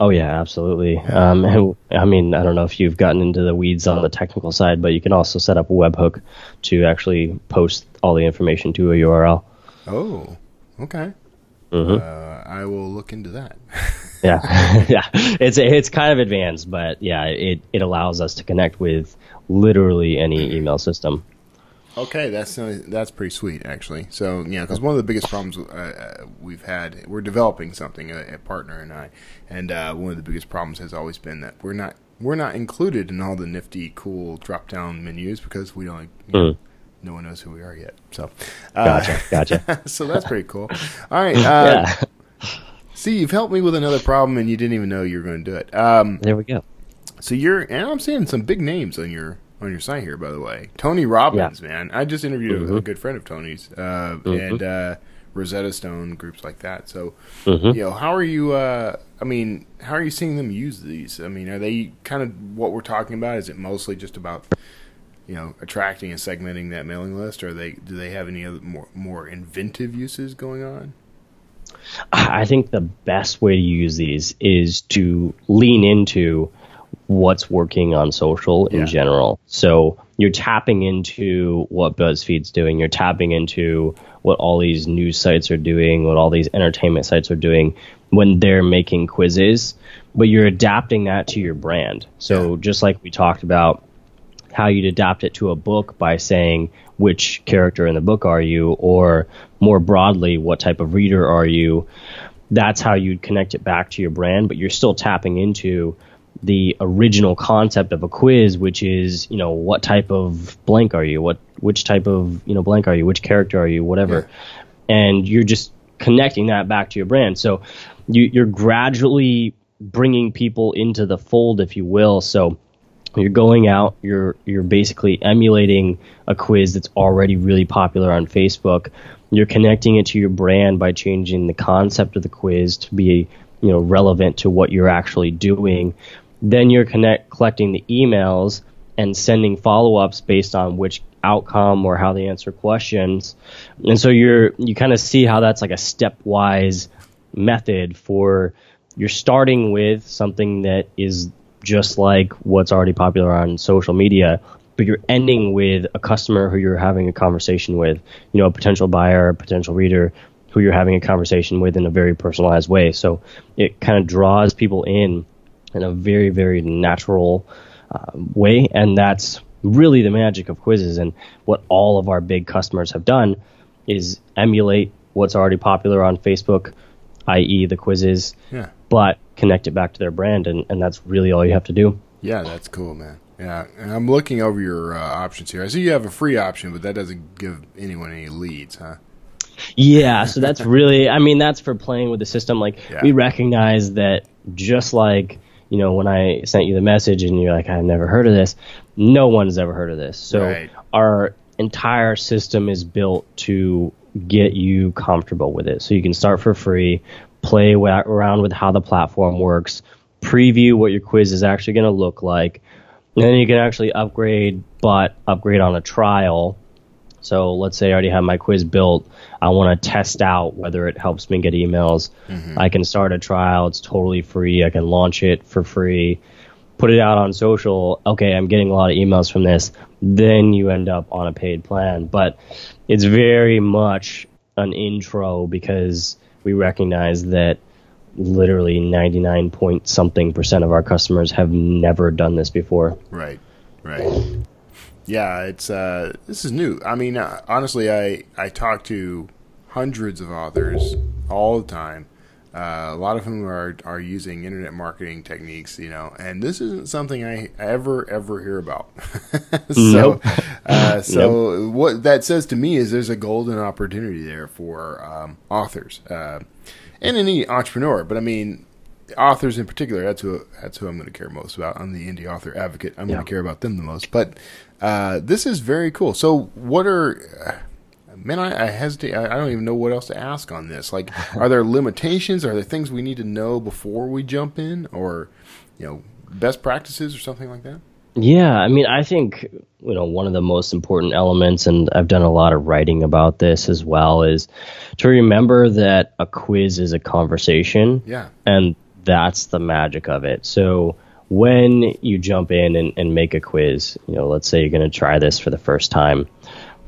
Oh yeah, absolutely. Um, I mean, I don't know if you've gotten into the weeds on the technical side, but you can also set up a webhook to actually post all the information to a URL. Oh, Okay. Mm-hmm. Uh, I will look into that. yeah, yeah. It's it's kind of advanced, but yeah, it it allows us to connect with literally any email system. Okay, that's uh, that's pretty sweet, actually. So yeah, because one of the biggest problems uh, uh, we've had, we're developing something, a, a partner and I, and uh, one of the biggest problems has always been that we're not we're not included in all the nifty, cool drop down menus because we don't. You know, mm no one knows who we are yet. So, uh, gotcha, gotcha. so that's pretty cool. All right. Uh, yeah. See, you've helped me with another problem, and you didn't even know you were going to do it. Um, there we go. So you're, and I'm seeing some big names on your on your site here, by the way. Tony Robbins, yeah. man. I just interviewed mm-hmm. a, good friend of Tony's, uh, mm-hmm. and uh, Rosetta Stone groups like that. So, mm-hmm. you know, how are you? Uh, I mean, how are you seeing them use these? I mean, are they kind of what we're talking about? Is it mostly just about you know attracting and segmenting that mailing list, or they do they have any other more more inventive uses going on? I think the best way to use these is to lean into what's working on social in yeah. general. So you're tapping into what BuzzFeed's doing. You're tapping into what all these news sites are doing, what all these entertainment sites are doing when they're making quizzes, but you're adapting that to your brand. So yeah. just like we talked about how you'd adapt it to a book by saying which character in the book are you, or more broadly, what type of reader are you. That's how you'd connect it back to your brand, but you're still tapping into the original concept of a quiz, which is, you know, what type of blank are you? What which type of, you know, blank are you? Which character are you? Whatever. Yeah. And you're just connecting that back to your brand. So you, you're gradually bringing people into the fold, if you will. So you're going out you're you're basically emulating a quiz that's already really popular on Facebook. You're connecting it to your brand by changing the concept of the quiz to be you know relevant to what you're actually doing. Then you're connect collecting the emails and sending follow-ups based on which outcome or how they answer questions. And so you're you kind of see how that's like a stepwise method for you're starting with something that is just like what's already popular on social media, but you're ending with a customer who you're having a conversation with, you know, a potential buyer, a potential reader who you're having a conversation with in a very personalized way. So it kind of draws people in in a very, very natural uh, way. And that's really the magic of quizzes. And what all of our big customers have done is emulate what's already popular on Facebook, i.e., the quizzes. Yeah. But connect it back to their brand, and, and that's really all you have to do. Yeah, that's cool, man. Yeah, and I'm looking over your uh, options here. I see you have a free option, but that doesn't give anyone any leads, huh? Yeah, so that's really, I mean, that's for playing with the system. Like, yeah. we recognize that just like you know, when I sent you the message and you're like, I've never heard of this, no one's ever heard of this. So Right. our entire system is built to get you comfortable with it. So you can start for free, play around with how the platform works, preview what your quiz is actually going to look like. And then you can actually upgrade, but upgrade on a trial. So let's say I already have my quiz built. I want to test out whether it helps me get emails. Mm-hmm. I can start a trial. It's totally free. I can launch it for free, put it out on social. Okay, I'm getting a lot of emails from this. Then you end up on a paid plan. But it's very much an intro because we recognize that literally 99 point something percent of our customers have never done this before. Right, right. Yeah, it's uh, this is new. I mean, uh, honestly, I I talk to hundreds of authors all the time. Uh, a lot of whom are are using internet marketing techniques, you know, and this isn't something I ever ever hear about. so, Nope. uh, so what that says to me is there's a golden opportunity there for um, authors uh, and any entrepreneur. But I mean, authors in particular. That's who that's who I'm going to care most about. I'm the indie author advocate. I'm Yeah. going to care about them the most. But uh, this is very cool. So, what are man? I, I hesitate. I, I don't even know what else to ask on this. Like, are there limitations? Are there things we need to know before we jump in, or you know, best practices or something like that? Yeah, I mean, I think you know one of the most important elements, and I've done a lot of writing about this as well, is to remember that a quiz is a conversation, Yeah. and that's the magic of it. So when you jump in and, and make a quiz, you know, let's say you're going to try this for the first time,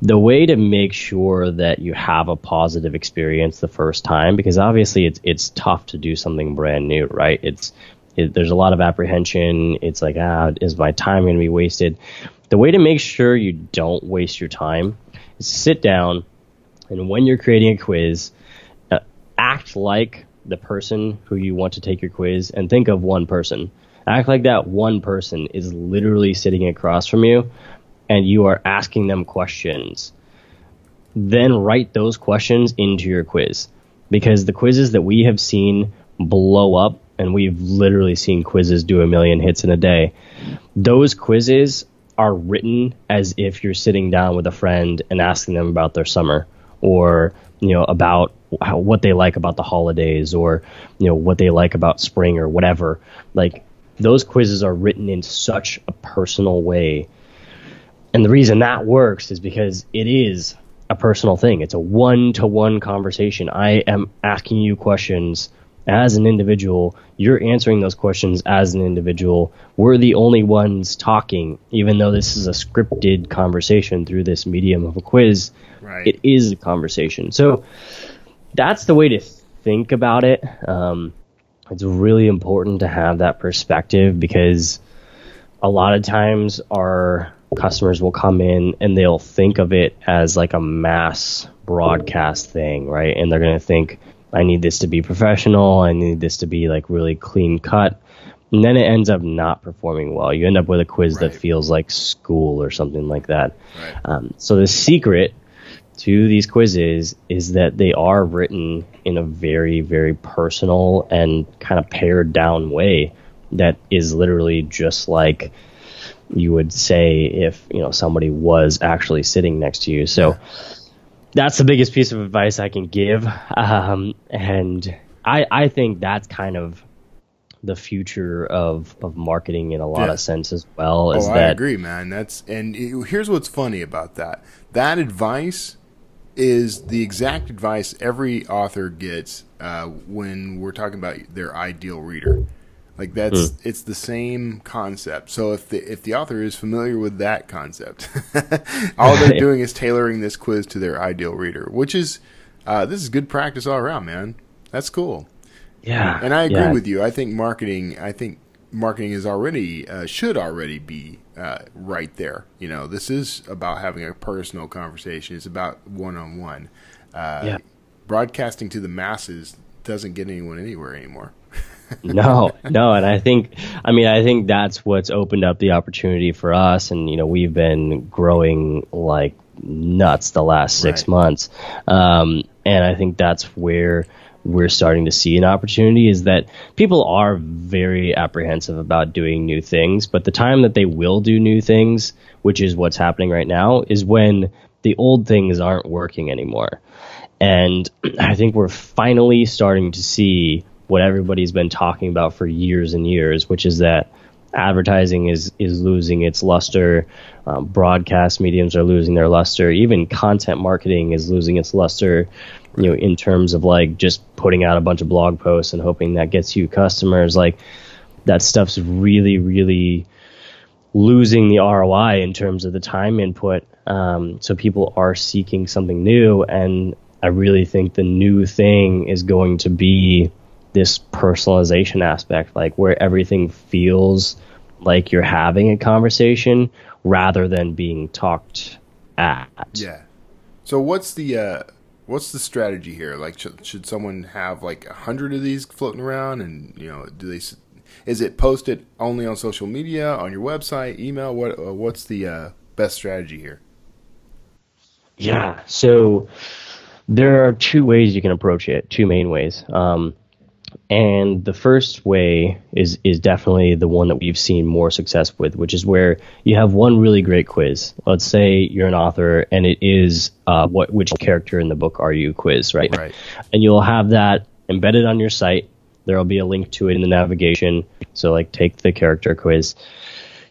the way to make sure that you have a positive experience the first time, because obviously it's it's tough to do something brand new, right? It's it, there's a lot of apprehension. It's like, ah, is my time going to be wasted? The way to make sure you don't waste your time is sit down, and when you're creating a quiz, uh, act like the person who you want to take your quiz, and think of one person. Act like that one person is literally sitting across from you, and you are asking them questions then write those questions into your quiz. Because the quizzes that we have seen blow up and we've literally seen quizzes do a million hits in a day those quizzes are written as if you're sitting down with a friend and asking them about their summer or you know about how, what they like about the holidays or you know what they like about spring or whatever. Like those quizzes are written in such a personal way and the reason that works is because it is a personal thing. It's a one to one conversation. I am asking you questions as an individual. You're answering those questions as an individual. We're the only ones talking, even though this is a scripted conversation through this medium of a quiz. Right. It is a conversation. So that's the way to think about it. Um, it's really important to have that perspective because a lot of times our customers will come in and they'll think of it as like a mass broadcast thing, right? And they're going to think, I need this to be professional. I need this to be like really clean cut. And then it ends up not performing well. You end up with a quiz that feels like school or something like that. Right. Um, so the secret to these quizzes is that they are written in a very, very personal and kind of pared down way that is literally just like you would say if you know somebody was actually sitting next to you. So that's the biggest piece of advice I can give, um, and I I think that's kind of the future of of marketing in a lot Yeah. of sense as well. Is oh, that I agree, man. That's and it- here's what's funny about that. That advice is the exact advice every author gets uh, when we're talking about their ideal reader. Like that's Hmm. it's the same concept. So if the if the author is familiar with that concept, all they're doing is tailoring this quiz to their ideal reader, which is uh, this is good practice all around, man. That's cool. yeah, And I agree yeah. with you. I think marketing. I think marketing is already uh, should already be uh, right there. You know, this is about having a personal conversation. It's about one on one. Yeah. Broadcasting to the masses doesn't get anyone anywhere anymore. no, no, and I think, I mean, I think that's what's opened up the opportunity for us, and you know, we've been growing like nuts the last six Right. months, um, and I think that's where we're starting to see an opportunity is that people are very apprehensive about doing new things, but the time that they will do new things, which is what's happening right now, is when the old things aren't working anymore. And I think we're finally starting to see what everybody's been talking about for years and years, which is that advertising is is losing its luster, um, broadcast mediums are losing their luster, even content marketing is losing its luster. You know, in terms of like just putting out a bunch of blog posts and hoping that gets you customers, like that stuff's really, really losing the ROI in terms of the time input. Um, so people are seeking something new, and I really think the new thing is going to be this personalization aspect, like where everything feels like you're having a conversation rather than being talked at. Yeah. So what's the uh, what's the strategy here? Like, should, should someone have like a hundred of these floating around, and you know, do they? Is it posted only on social media, on your website, email? What uh, what's the uh, best strategy here? Yeah. So there are two ways you can approach it. Two main ways. Um, and the first way is is definitely the one that we've seen more success with, which is where you have one really great quiz. Let's say you're an author, and it is uh, what which character in the book are you quiz, right? Right. And you'll have that embedded on your site. There will be a link to it in the navigation. So like take the character quiz.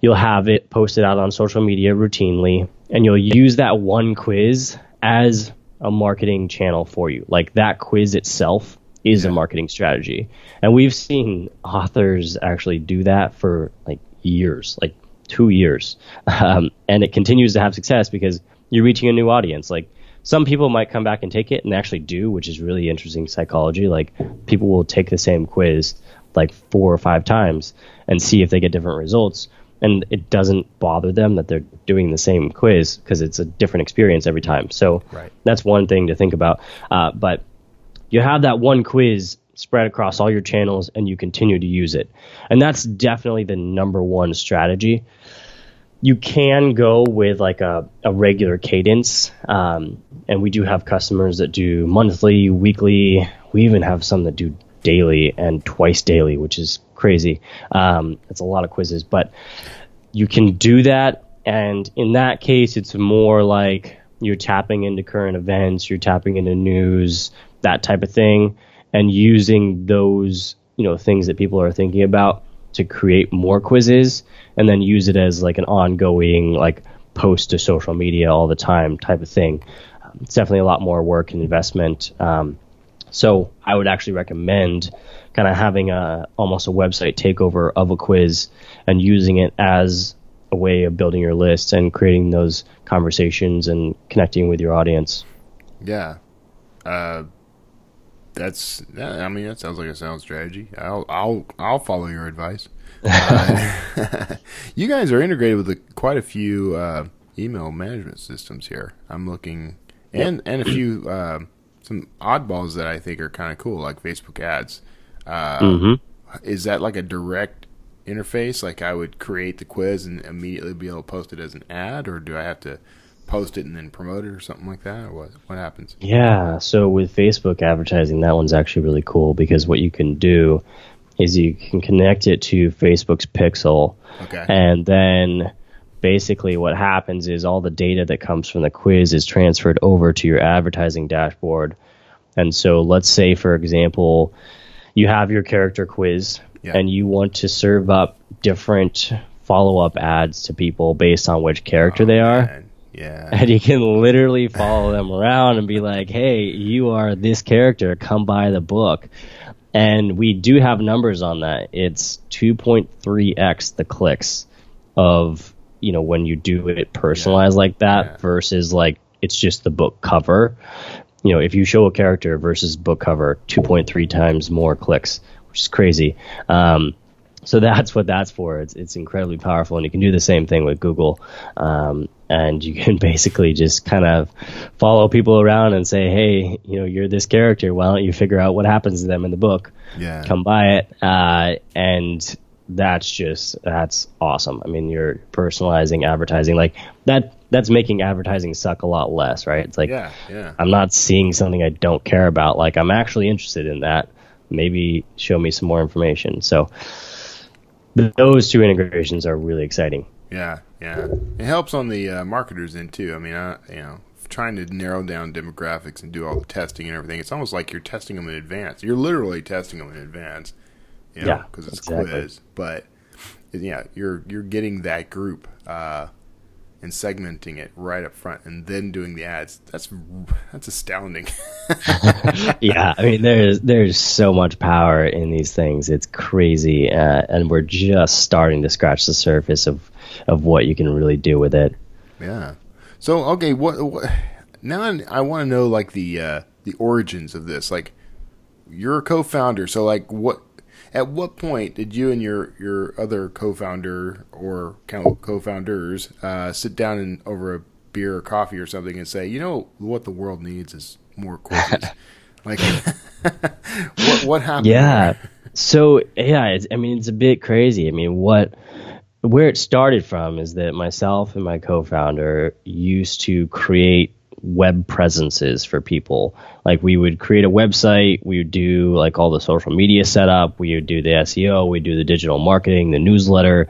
You'll have it posted out on social media routinely, and you'll use that one quiz as a marketing channel for you. Like that quiz itself is yeah. a marketing strategy. And we've seen authors actually do that for like years, like two years. Um, and it continues to have success because you're reaching a new audience. Like some people might come back and take it and actually do, which is really interesting psychology. Like people will take the same quiz like four or five times and see if they get different results. And it doesn't bother them that they're doing the same quiz because it's a different experience every time. So right. that's one thing to think about. Uh, but you have that one quiz spread across all your channels and you continue to use it. And that's definitely the number one strategy. You can go with like a, a regular cadence. Um, and we do have customers that do monthly, weekly. We even have some that do daily and twice daily, which is crazy. Um, it's a lot of quizzes, but you can do that. And in that case, it's more like you're tapping into current events, you're tapping into news, that type of thing, and using those you know things that people are thinking about to create more quizzes, and then use it as like an ongoing like post to social media all the time type of thing. Um, it's definitely a lot more work and investment. Um, so I would actually recommend kind of having a almost a website takeover of a quiz and using it as a way of building your list and creating those conversations and connecting with your audience. Yeah. Uh, that's I mean that sounds like a sound strategy. I'll I'll I'll follow your advice. Uh, you guys are integrated with a, quite a few uh, email management systems here. I'm looking and and a few uh, some oddballs that I think are kind of cool, like Facebook ads. Uh, mm-hmm. Is that like a direct interface? Like I would create the quiz and immediately be able to post it as an ad, or do I have to post it and then promote it or something like that, or what? What happens? Yeah. So with Facebook advertising, that one's actually really cool because what you can do is you can connect it to Facebook's Pixel, okay. and then basically what happens is all the data that comes from the quiz is transferred over to your advertising dashboard. And so let's say, for example, you have your character quiz yeah. and you want to serve up different follow up ads to people based on which character oh, they are. Man. Yeah. And you can literally follow them around and be like, hey, you are this character. Come buy the book. And we do have numbers on that. It's 2.3x the clicks of, you know, when you do it personalized yeah. like that yeah. versus like it's just the book cover. You know, if you show a character versus book cover, 2.3 times more clicks, which is crazy. Um, so that's what that's for. It's it's incredibly powerful, and you can do the same thing with Google. Um, and you can basically just kind of follow people around and say, hey, you know, you're this character. Why don't you figure out what happens to them in the book? Yeah. Come buy it. Uh, and that's just that's awesome. I mean, you're personalizing advertising like that. that's making advertising suck a lot less, right? It's like Yeah, yeah. I'm not seeing something I don't care about. Like I'm actually interested in that. Maybe show me some more information. So those two integrations are really exciting. Yeah, yeah. It helps on the uh, marketers end too. I mean, I, you know, trying to narrow down demographics and do all the testing and everything. It's almost like you're testing them in advance. You're literally testing them in advance. You know, Yeah, because it's exactly. quiz. But yeah, you're you're getting that group uh, and segmenting it right up front, and then doing the ads. That's that's astounding. yeah, I mean there's there's so much power in these things. It's crazy, uh, and we're just starting to scratch the surface of of what you can really do with it. Yeah. So okay, what, what now? I, I want to know like the uh, the origins of this. Like, you're a co-founder, so like, what? At what point did you and your your other co-founder or co- co-founders uh, sit down and over a beer or coffee or something and say, you know, what the world needs is more quizzes? like, what what happened? Yeah. So yeah, it's, I mean it's a bit crazy. I mean what where it started from is that myself and my co-founder used to create web presences for people. Like we would create a website, we would do like all the social media setup, we would do the SEO, we do the digital marketing, the newsletter,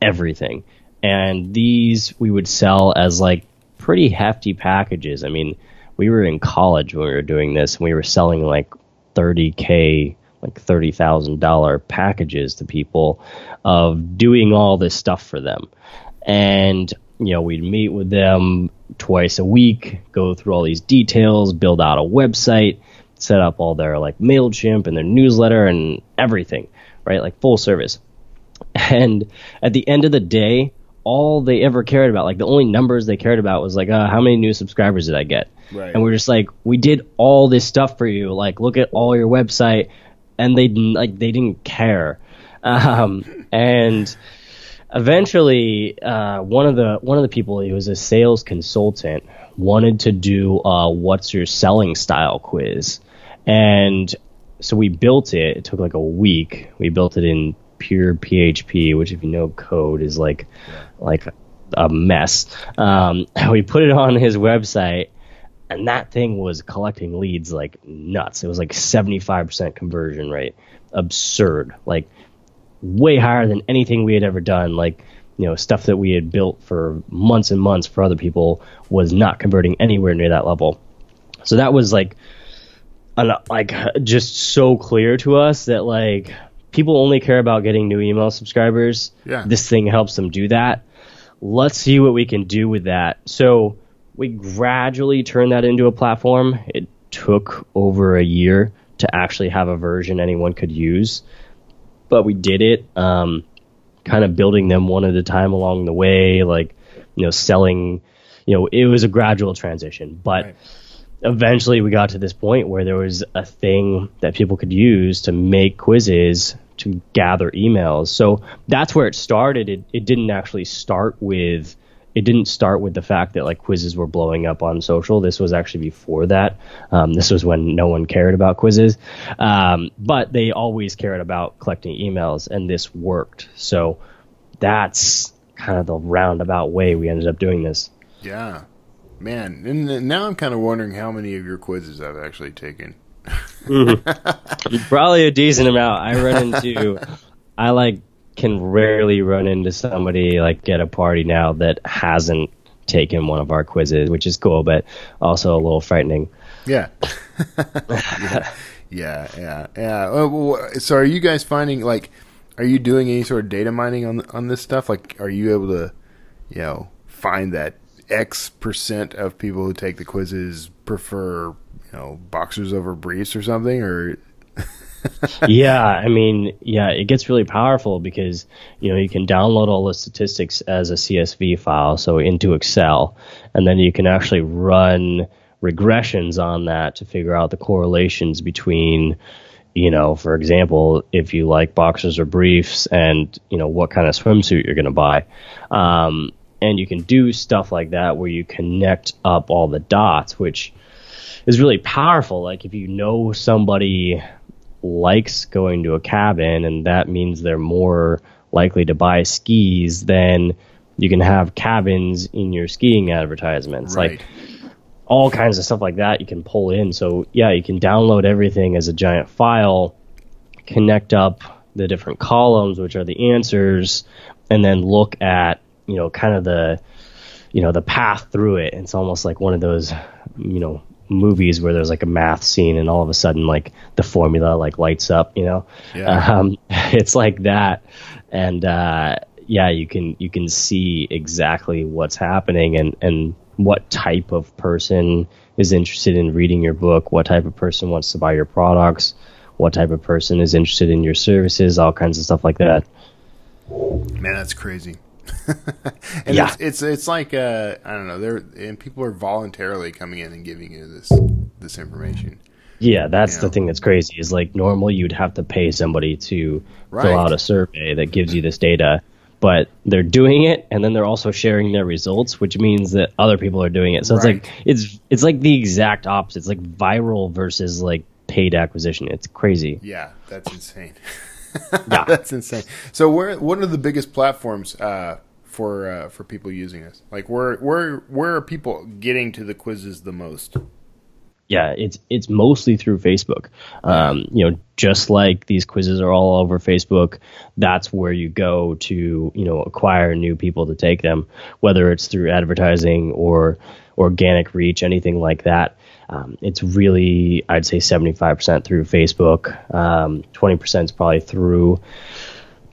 everything. And these we would sell as like pretty hefty packages. I mean, we were in college when we were doing this and we were selling like 30k like thirty thousand dollar packages to people of doing all this stuff for them, and you know we'd meet with them twice a week, go through all these details, build out a website, set up all their like Mailchimp and their newsletter and everything, right? Like full service. And at the end of the day, all they ever cared about, like the only numbers they cared about was like, uh, how many new subscribers did I get? Right. And we're just like, we did all this stuff for you. Like, look at all your website, and they didn't like they didn't care. Um, and eventually, uh, one of the one of the people, he was a sales consultant, wanted to do uh, what's your selling style quiz, and so we built it. It took like a week. We built it in pure PHP, which if you know code is like like a mess. Um, we put it on his website, and that thing was collecting leads like nuts. It was like 75% conversion rate. Absurd. Like way higher than anything we had ever done. Like, you know, stuff that we had built for months and months for other people was not converting anywhere near that level. So that was like, like just so clear to us that like people only care about getting new email subscribers. Yeah. This thing helps them do that. Let's see what we can do with that. So we gradually turned that into a platform. It took over a year to actually have a version anyone could use, but we did it. Um, kind of building them one at a time along the way, like you know, selling. You know, it was a gradual transition, but Right. eventually we got to this point where there was a thing that people could use to make quizzes to gather emails. So that's where it started. It, it didn't actually start with it didn't start with the fact that like quizzes were blowing up on social. This was actually before that. Um, this was when no one cared about quizzes, um, but they always cared about collecting emails, and this worked. So that's kind of the roundabout way we ended up doing this. Yeah, man. And now I'm kind of wondering how many of your quizzes I've actually taken. Probably a decent amount. I run into, I like can rarely run into somebody like at a party now that hasn't taken one of our quizzes, which is cool, but also a little frightening. Yeah. yeah. Yeah, yeah, yeah. Uh, So, are you guys finding like, are you doing any sort of data mining on on this stuff? Like, are you able to, you know, find that X percent of people who take the quizzes prefer, you know, boxers over briefs or something? Or yeah, I mean, yeah, it gets really powerful because you know you can download all the statistics as a CSV file, so into Excel, and then you can actually run regressions on that to figure out the correlations between, you know, for example, if you like boxers or briefs, and you know what kind of swimsuit you're going to buy. Um, and you can do stuff like that where you connect up all the dots, which is really powerful. Like if you know somebody likes going to a cabin and that means they're more likely to buy skis, than You can have cabins in your skiing advertisements. Right. Like all kinds of stuff like that you can pull in. So yeah, you can download everything as a giant file, connect up the different columns, which are the answers, and then look at you know kind of the you know the path through it. It's almost like one of those you know movies where there's like a math scene and all of a sudden like the formula like lights up. You know, Yeah. um, it's like that, and uh, yeah, you can you can see exactly what's happening and and what type of person is interested in reading your book, what type of person wants to buy your products, what type of person is interested in your services, all kinds of stuff like that. Man, that's crazy. And Yeah. it's, it's it's like uh, I don't know. They're and people are voluntarily coming in and giving you this this information. Yeah, that's Yeah. the thing that's crazy. Is like normal you'd have to pay somebody to Right. fill out a survey that gives you this data, but they're doing it and then they're also sharing their results, which means that other people are doing it. So it's like it's it's like the exact opposite. It's like viral versus like paid acquisition. It's crazy. Yeah, that's insane. Yeah. that's insane. So, where what are the biggest platforms uh, for uh, for people using this? Like, where where where are people getting to the quizzes the most? Yeah, it's it's mostly through Facebook. Um, you know, just like these quizzes are all over Facebook, that's where you go to you know acquire new people to take them, whether it's through advertising or organic reach, anything like that. Um, it's really, I'd say, 75% through Facebook. Um, 20% is probably through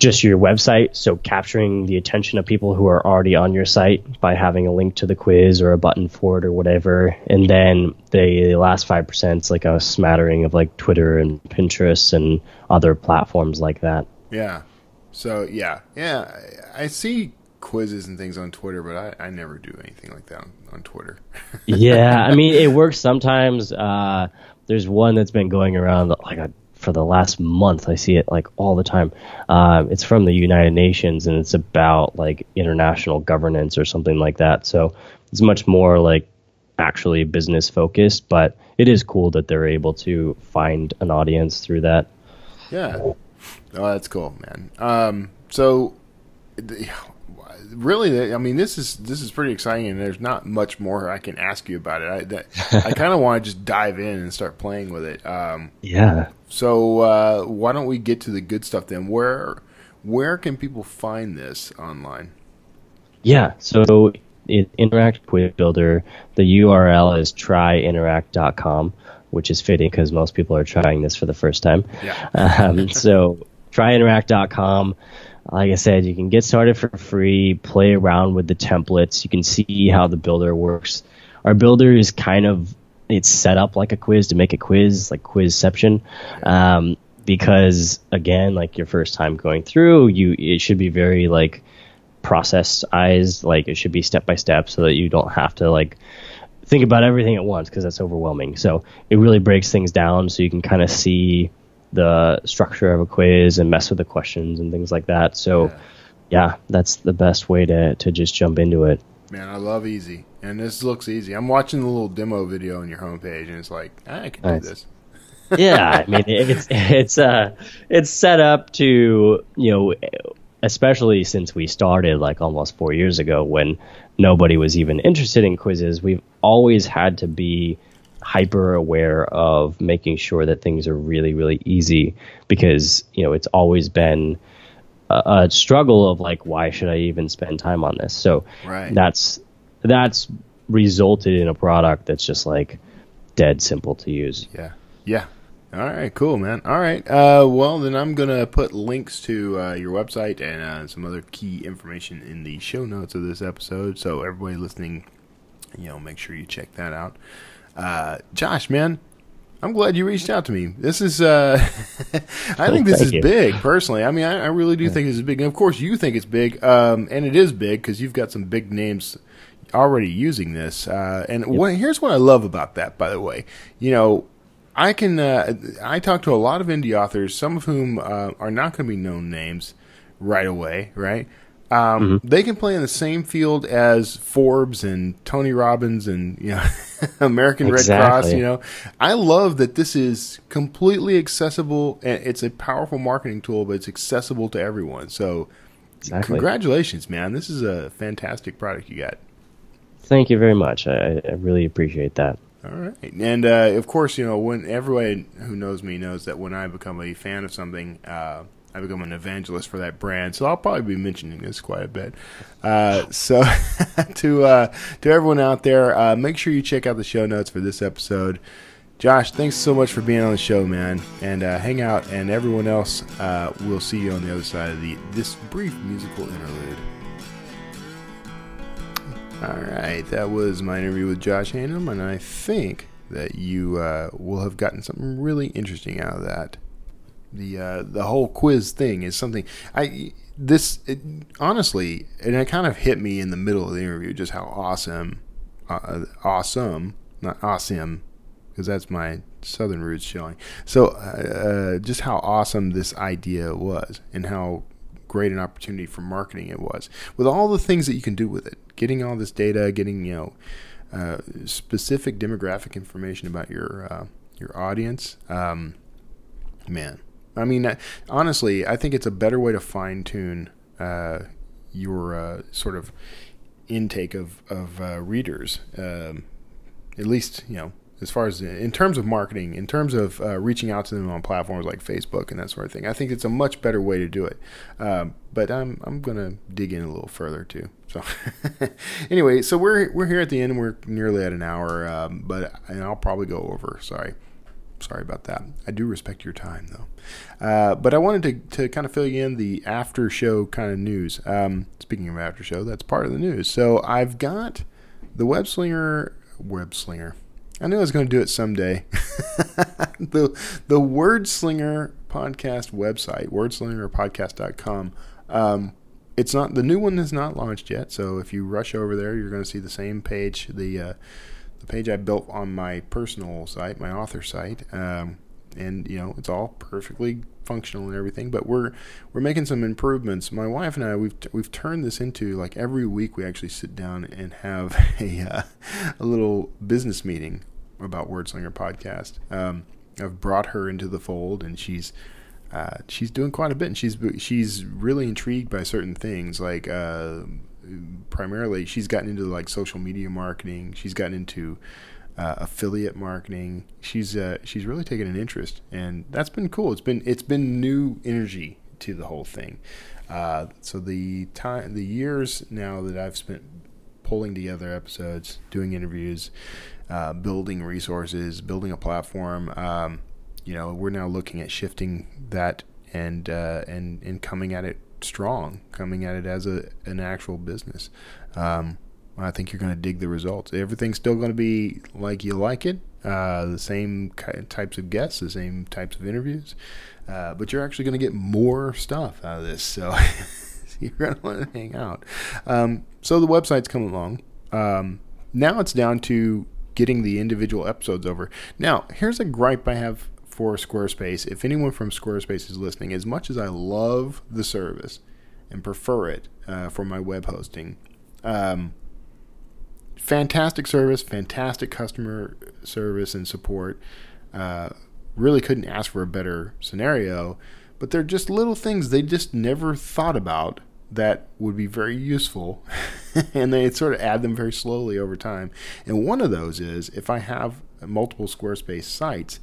just your website. So capturing the attention of people who are already on your site by having a link to the quiz or a button for it or whatever. And then the last 5% is like a smattering of like Twitter and Pinterest and other platforms like that. Yeah. So yeah, yeah. I, see quizzes and things on Twitter, but I, I never do anything like that on, on Twitter. yeah, I mean, it works sometimes. Uh, there's one that's been going around like a, for the last month. I see it like all the time. Um, it's from the United Nations and it's about like international governance or something like that. So it's much more like actually business focused, but it is cool that they're able to find an audience through that. Yeah. Oh, that's cool, man. Um, so, the- really, I mean, this is this is pretty exciting, and there's not much more I can ask you about it. I that, I kind of want to just dive in and start playing with it. Um, Yeah. So, uh, why don't we get to the good stuff then? Where where can people find this online? Yeah, so it, Interact Quiz Builder, the URL is tryinteract.com, which is fitting because most people are trying this for the first time. Yeah. Um, so tryinteract.com. Like I said, you can get started for free, play around with the templates. You can see how the builder works. Our builder is kind of it's set up like a quiz to make a quiz, like Quizception. Um, because again, like your first time going through, you it should be very like processized, like it should be step by step, so that you don't have to like think about everything at once because that's overwhelming. So it really breaks things down so you can kind of see the structure of a quiz and mess with the questions and things like that. So yeah, that's the best way to to just jump into it. Man, I love easy, and this looks easy. I'm watching the little demo video on your homepage, and it's like I can Nice. do this. yeah, I mean it's it's uh it's set up to you know especially since we started like almost 4 years ago when nobody was even interested in quizzes, we've always had to be hyper aware of making sure that things are really really easy because you know it's always been a, a struggle of like why should I even spend time on this so Right. that's that's resulted in a product that's just like dead simple to use Yeah. Yeah. All right. Cool, man. All right. Uh, well, then I'm gonna put links to uh, your website and uh, some other key information in the show notes of this episode. So everybody listening, you know, make sure you check that out. Uh, Josh, man, I'm glad you reached out to me. This is, uh, I think this is you. big. Personally, I mean, I, I really do think this is big. And of course, you think it's big, um, and it is big because you've got some big names already using this. Uh, and what, here's what I love about that, by the way. You know, I can uh, I talk to a lot of indie authors, some of whom uh, are not going to be known names right away, right? Um, They can play in the same field as Forbes and Tony Robbins and you know American Red Cross. You know, I love that this is completely accessible and it's a powerful marketing tool, but it's accessible to everyone. So Exactly. Congratulations, man! This is a fantastic product you got. Thank you very much. I, I really appreciate that. All right, and uh, of course, you know when everyone who knows me knows that when I become a fan of something, uh, I become an evangelist for that brand. So I'll probably be mentioning this quite a bit. Uh, so to uh, to everyone out there, uh, make sure you check out the show notes for this episode. Josh, thanks so much for being on the show, man, and uh, hang out. And everyone else, uh, we'll see you on the other side of the this brief musical interlude. All right, that was my interview with Josh Haynam, and I think that you uh, will have gotten something really interesting out of that. The uh, the whole quiz thing is something I this it, honestly, and it kind of hit me in the middle of the interview just how awesome, uh, awesome, not awesome, because that's my southern roots showing. So uh, just how awesome this idea was, and how great an opportunity for marketing it was with all the things that you can do with it getting all this data getting you know uh, specific demographic information about your uh, your audience um, man i mean honestly i think it's a better way to fine tune uh, your uh, sort of intake of, of uh, readers um, at least you know as far as in terms of marketing, in terms of uh, reaching out to them on platforms like Facebook and that sort of thing. I think it's a much better way to do it. Um, but I'm I'm gonna dig in a little further too. So anyway, so we're we're here at the end. We're nearly at an hour, um, but I'll probably go over. Sorry. Sorry about that. I do respect your time, though. Uh, but I wanted to, to kind of fill you in the after show kind of news. Um, speaking of after show, that's part of the news. So I've got the Web Slinger, Web Slinger, I knew I was going to do it someday. the the Wordslinger podcast website, wordslingerpodcast.com. Um, it's not the new one is not launched yet, so if you rush over there, you're going to see the same page, the uh, the page I built on my personal site, my author site. Um, and you know it's all perfectly functional and everything but we're we're making some improvements my wife and i we've we've turned this into like every week we actually sit down and have a uh, a little business meeting about wordslinger podcast um, i've brought her into the fold and she's uh, she's doing quite a bit and she's she's really intrigued by certain things like uh, primarily she's gotten into like social media marketing she's gotten into uh, affiliate marketing. She's uh, she's really taken an interest, and that's been cool. It's been it's been new energy to the whole thing. Uh, so the time, the years now that I've spent pulling together episodes, doing interviews, uh, building resources, building a platform. Um, you know, we're now looking at shifting that and uh, and and coming at it strong, coming at it as a an actual business. Um, I think you're going to dig the results. Everything's still going to be like you like it, uh, the same types of guests, the same types of interviews, uh, but you're actually going to get more stuff out of this. So you're going to want to hang out. Um, so the website's coming along. Um, now it's down to getting the individual episodes over. Now, here's a gripe I have for Squarespace. If anyone from Squarespace is listening, as much as I love the service and prefer it uh, for my web hosting, um, fantastic service, fantastic customer service and support. Uh, really couldn't ask for a better scenario, but they're just little things they just never thought about that would be very useful, and they sort of add them very slowly over time. And one of those is if I have multiple Squarespace sites,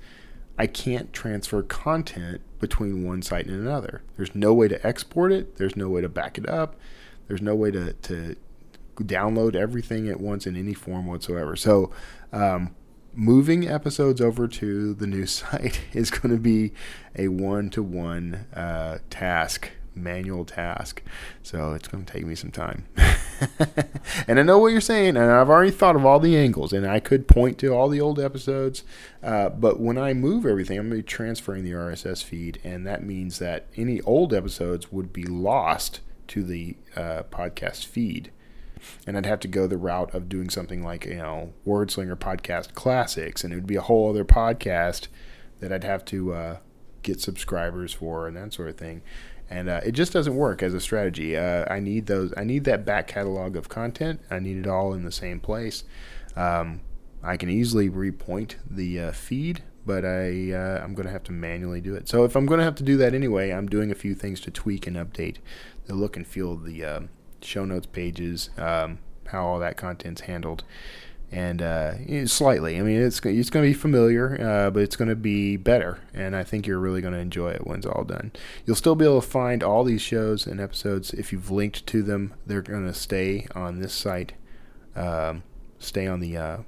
I can't transfer content between one site and another. There's no way to export it. There's no way to back it up. There's no way to, to download everything at once in any form whatsoever. So, um, moving episodes over to the new site is going to be a one to one task, manual task. So, it's going to take me some time. and I know what you're saying, and I've already thought of all the angles, and I could point to all the old episodes. Uh, but when I move everything, I'm going to be transferring the RSS feed, and that means that any old episodes would be lost to the uh, podcast feed and I'd have to go the route of doing something like you know Wordslinger Podcast Classics, and it would be a whole other podcast that I'd have to uh, get subscribers for and that sort of thing. And uh, it just doesn't work as a strategy. Uh, I need those. I need that back catalog of content. I need it all in the same place. Um, I can easily repoint the uh, feed, but I uh, I'm going to have to manually do it. So if I'm going to have to do that anyway, I'm doing a few things to tweak and update the look and feel of the um, show notes pages, um, how all that content's handled, and uh, slightly. I mean, it's it's going to be familiar, uh, but it's going to be better, and I think you're really going to enjoy it when it's all done. You'll still be able to find all these shows and episodes if you've linked to them. They're going to stay on this site, um, stay on the uh,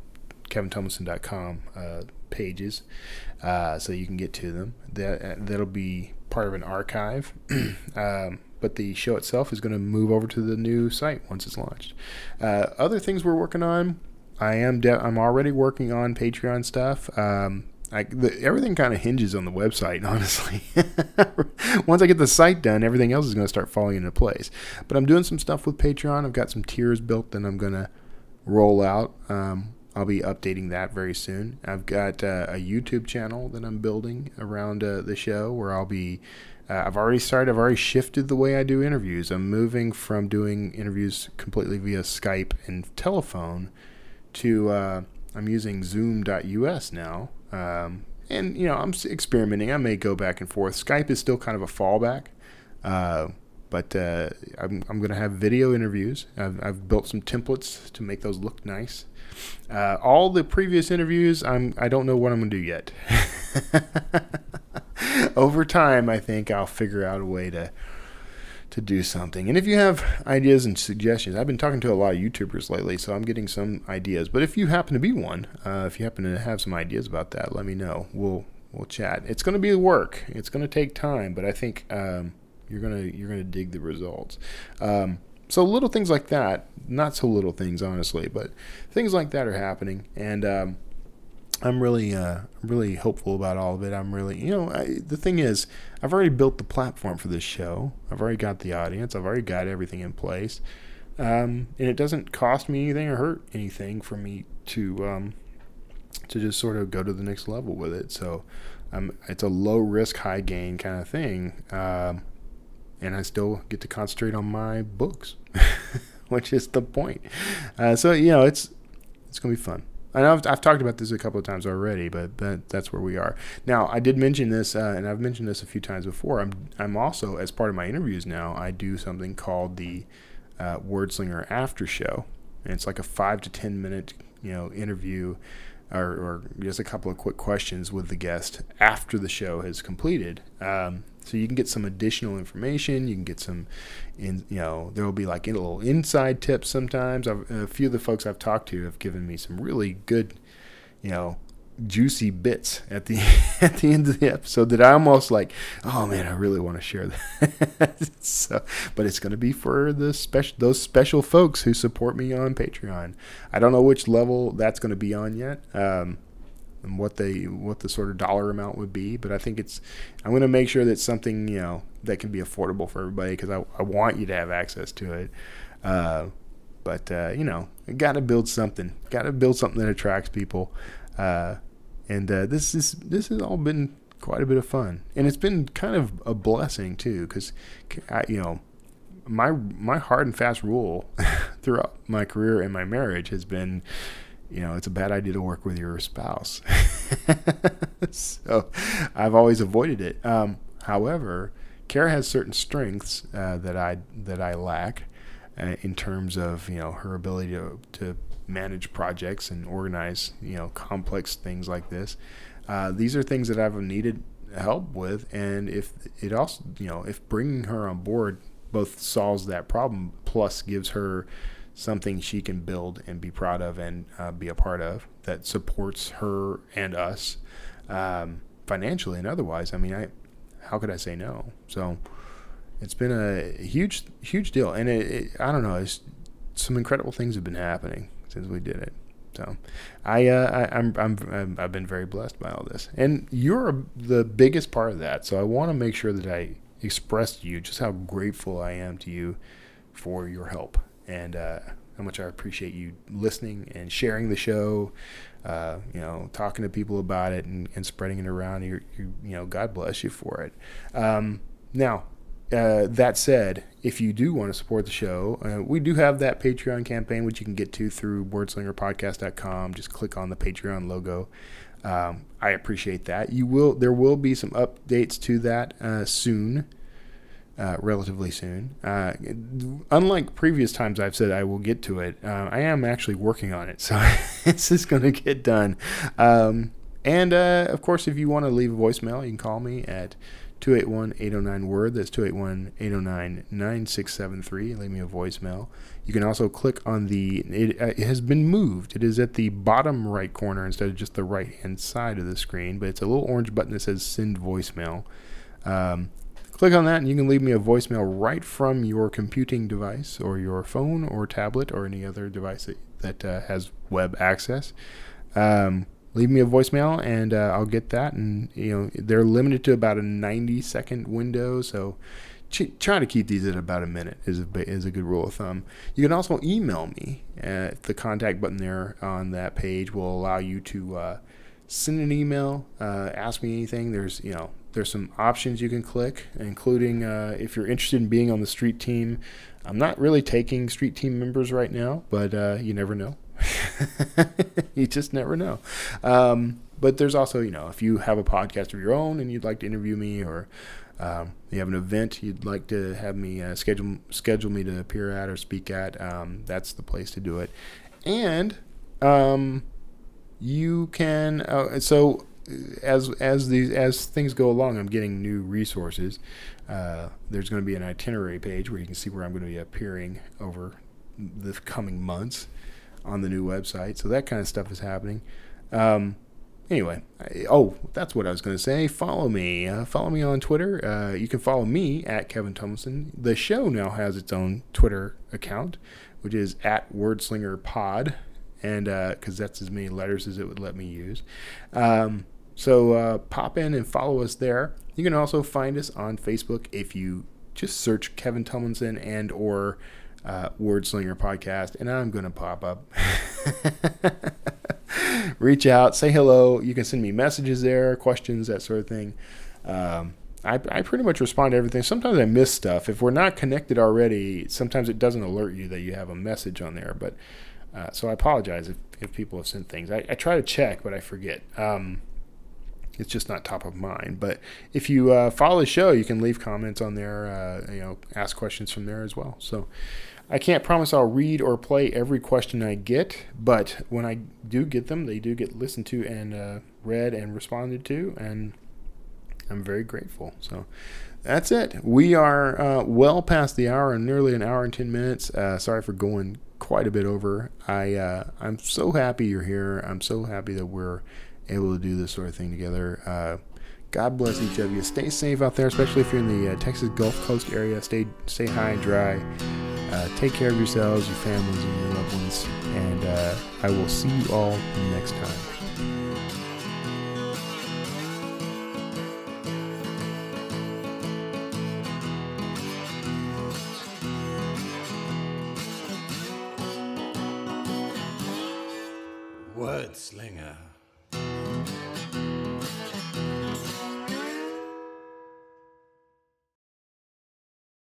KevinTumlinson.com uh, pages, uh, so you can get to them. That uh, that'll be part of an archive. um, but the show itself is going to move over to the new site once it's launched. Uh, other things we're working on, I am de- I'm already working on Patreon stuff. Um, I, the, everything kind of hinges on the website, honestly. Once I get the site done, everything else is going to start falling into place. But I'm doing some stuff with Patreon. I've got some tiers built that I'm going to roll out. Um, I'll be updating that very soon. I've got uh, a YouTube channel that I'm building around uh, the show where I'll be. Uh, I've already started. I've already shifted the way I do interviews. I'm moving from doing interviews completely via Skype and telephone to uh, I'm using Zoom.us now. Um, and you know I'm experimenting. I may go back and forth. Skype is still kind of a fallback, uh, but uh, I'm, I'm going to have video interviews. I've, I've, built some templates to make those look nice. Uh, all the previous interviews, I'm I don't know what I'm going to do yet. Over time, I think I'll figure out a way to to do something. And if you have ideas and suggestions, I've been talking to a lot of YouTubers lately, so I'm getting some ideas. But if you happen to be one, uh, if you happen to have some ideas about that, let me know. We'll we'll chat. It's going to be work. It's going to take time, but I think um, you're gonna you're gonna dig the results. Um, so little things like that, not so little things honestly, but things like that are happening, and um, I'm really, uh, really hopeful about all of it. I'm really, you know, I, the thing is, I've already built the platform for this show. I've already got the audience. I've already got everything in place, um, and it doesn't cost me anything or hurt anything for me to, um, to just sort of go to the next level with it. So, um, it's a low risk, high gain kind of thing, um, and I still get to concentrate on my books, which is the point. Uh, so, you know, it's it's gonna be fun. I know I've, I've, talked about this a couple of times already, but, but that's where we are now. I did mention this, uh, and I've mentioned this a few times before. I'm I'm also as part of my interviews now. I do something called the uh, Wordslinger After Show, and it's like a five to ten minute you know interview, or, or just a couple of quick questions with the guest after the show has completed. Um, so you can get some additional information. You can get some, in you know, there will be like a little inside tips sometimes. I've, a few of the folks I've talked to have given me some really good, you know, juicy bits at the at the end of the episode that I almost like. Oh man, I really want to share that. so, but it's going to be for the special those special folks who support me on Patreon. I don't know which level that's going to be on yet. Um, and what they what the sort of dollar amount would be. But I think it's I'm going to make sure that something you know that can be affordable for everybody because I, I want you to have access to it. Uh, but uh, you know, got to build something. Got to build something that attracts people. Uh, and uh, this is this has all been quite a bit of fun, and it's been kind of a blessing too, because you know my my hard and fast rule throughout my career and my marriage has been you know, it's a bad idea to work with your spouse. so I've always avoided it. Um, however, Kara has certain strengths uh, that I that I lack uh, in terms of you know her ability to, to manage projects and organize you know complex things like this. Uh, these are things that I've needed help with, and if it also you know if bringing her on board both solves that problem plus gives her something she can build and be proud of and uh, be a part of that supports her and us um, financially and otherwise. I mean, I how could I say no? So it's been a huge, huge deal, and it, it, I don't know. Some incredible things have been happening since we did it. So, I, uh, I am I'm, I'm I've been very blessed by all this, and you're the biggest part of that. So I want to make sure that I express to you just how grateful I am to you for your help and uh, how much I appreciate you listening and sharing the show. Uh, you know, talking to people about it and, and spreading it around. you you know, God bless you for it. Um, now, uh, that said, if you do want to support the show, uh, we do have that Patreon campaign, which you can get to through wordslingerpodcast.com. Just click on the Patreon logo. Um, I appreciate that. You will there will be some updates to that uh, soon. Uh, relatively soon. Uh, unlike previous times I've said I will get to it, uh, I am actually working on it, so this is going to get done. Um, and uh, of course, if you want to leave a voicemail, you can call me at 281 809 Word. That's 281 809 9673. Leave me a voicemail. You can also click on the, it, uh, it, has been moved. It is at the bottom right corner instead of just the right hand side of the screen, but it's a little orange button that says send voicemail. Um, Click on that and you can leave me a voicemail right from your computing device or your phone or tablet or any other device that, that uh, has web access. Um, leave me a voicemail and uh, I'll get that. And, you know, they're limited to about a 90 second window. So ch- try to keep these at about a minute is a, is a good rule of thumb. You can also email me. Uh, the contact button there on that page will allow you to uh, send an email, uh, ask me anything. There's, you know, there's some options you can click, including uh, if you're interested in being on the street team. I'm not really taking street team members right now, but uh, you never know. you just never know. Um, but there's also, you know, if you have a podcast of your own and you'd like to interview me, or um, you have an event you'd like to have me uh, schedule schedule me to appear at or speak at, um, that's the place to do it. And um, you can. Uh, so as as these as things go along, I'm getting new resources. Uh, there's going to be an itinerary page where you can see where I'm going to be appearing over the coming months on the new website. So that kind of stuff is happening. Um, anyway, I, oh, that's what I was going to say. Follow me. Uh, follow me on Twitter. Uh, you can follow me at Kevin Tumlinson. The show now has its own Twitter account, which is at Wordslinger Pod and because uh, that's as many letters as it would let me use. Um, so uh, pop in and follow us there. You can also find us on Facebook if you just search Kevin Tumlinson and or uh, Wordslinger podcast, and I'm going to pop up. Reach out, say hello. You can send me messages there, questions, that sort of thing. Um, I, I pretty much respond to everything. Sometimes I miss stuff. If we're not connected already, sometimes it doesn't alert you that you have a message on there. But uh, so I apologize if, if people have sent things. I, I try to check, but I forget. Um, it's just not top of mind. But if you uh, follow the show, you can leave comments on there. Uh, you know, ask questions from there as well. So I can't promise I'll read or play every question I get, but when I do get them, they do get listened to and uh, read and responded to, and I'm very grateful. So that's it. We are uh, well past the hour, and nearly an hour and ten minutes. Uh, sorry for going quite a bit over. I uh, I'm so happy you're here. I'm so happy that we're able to do this sort of thing together. Uh, God bless each of you. Stay safe out there, especially if you're in the uh, Texas Gulf Coast area. Stay stay high and dry. Uh, take care of yourselves, your families, and your loved ones. And uh, I will see you all next time. Slinger.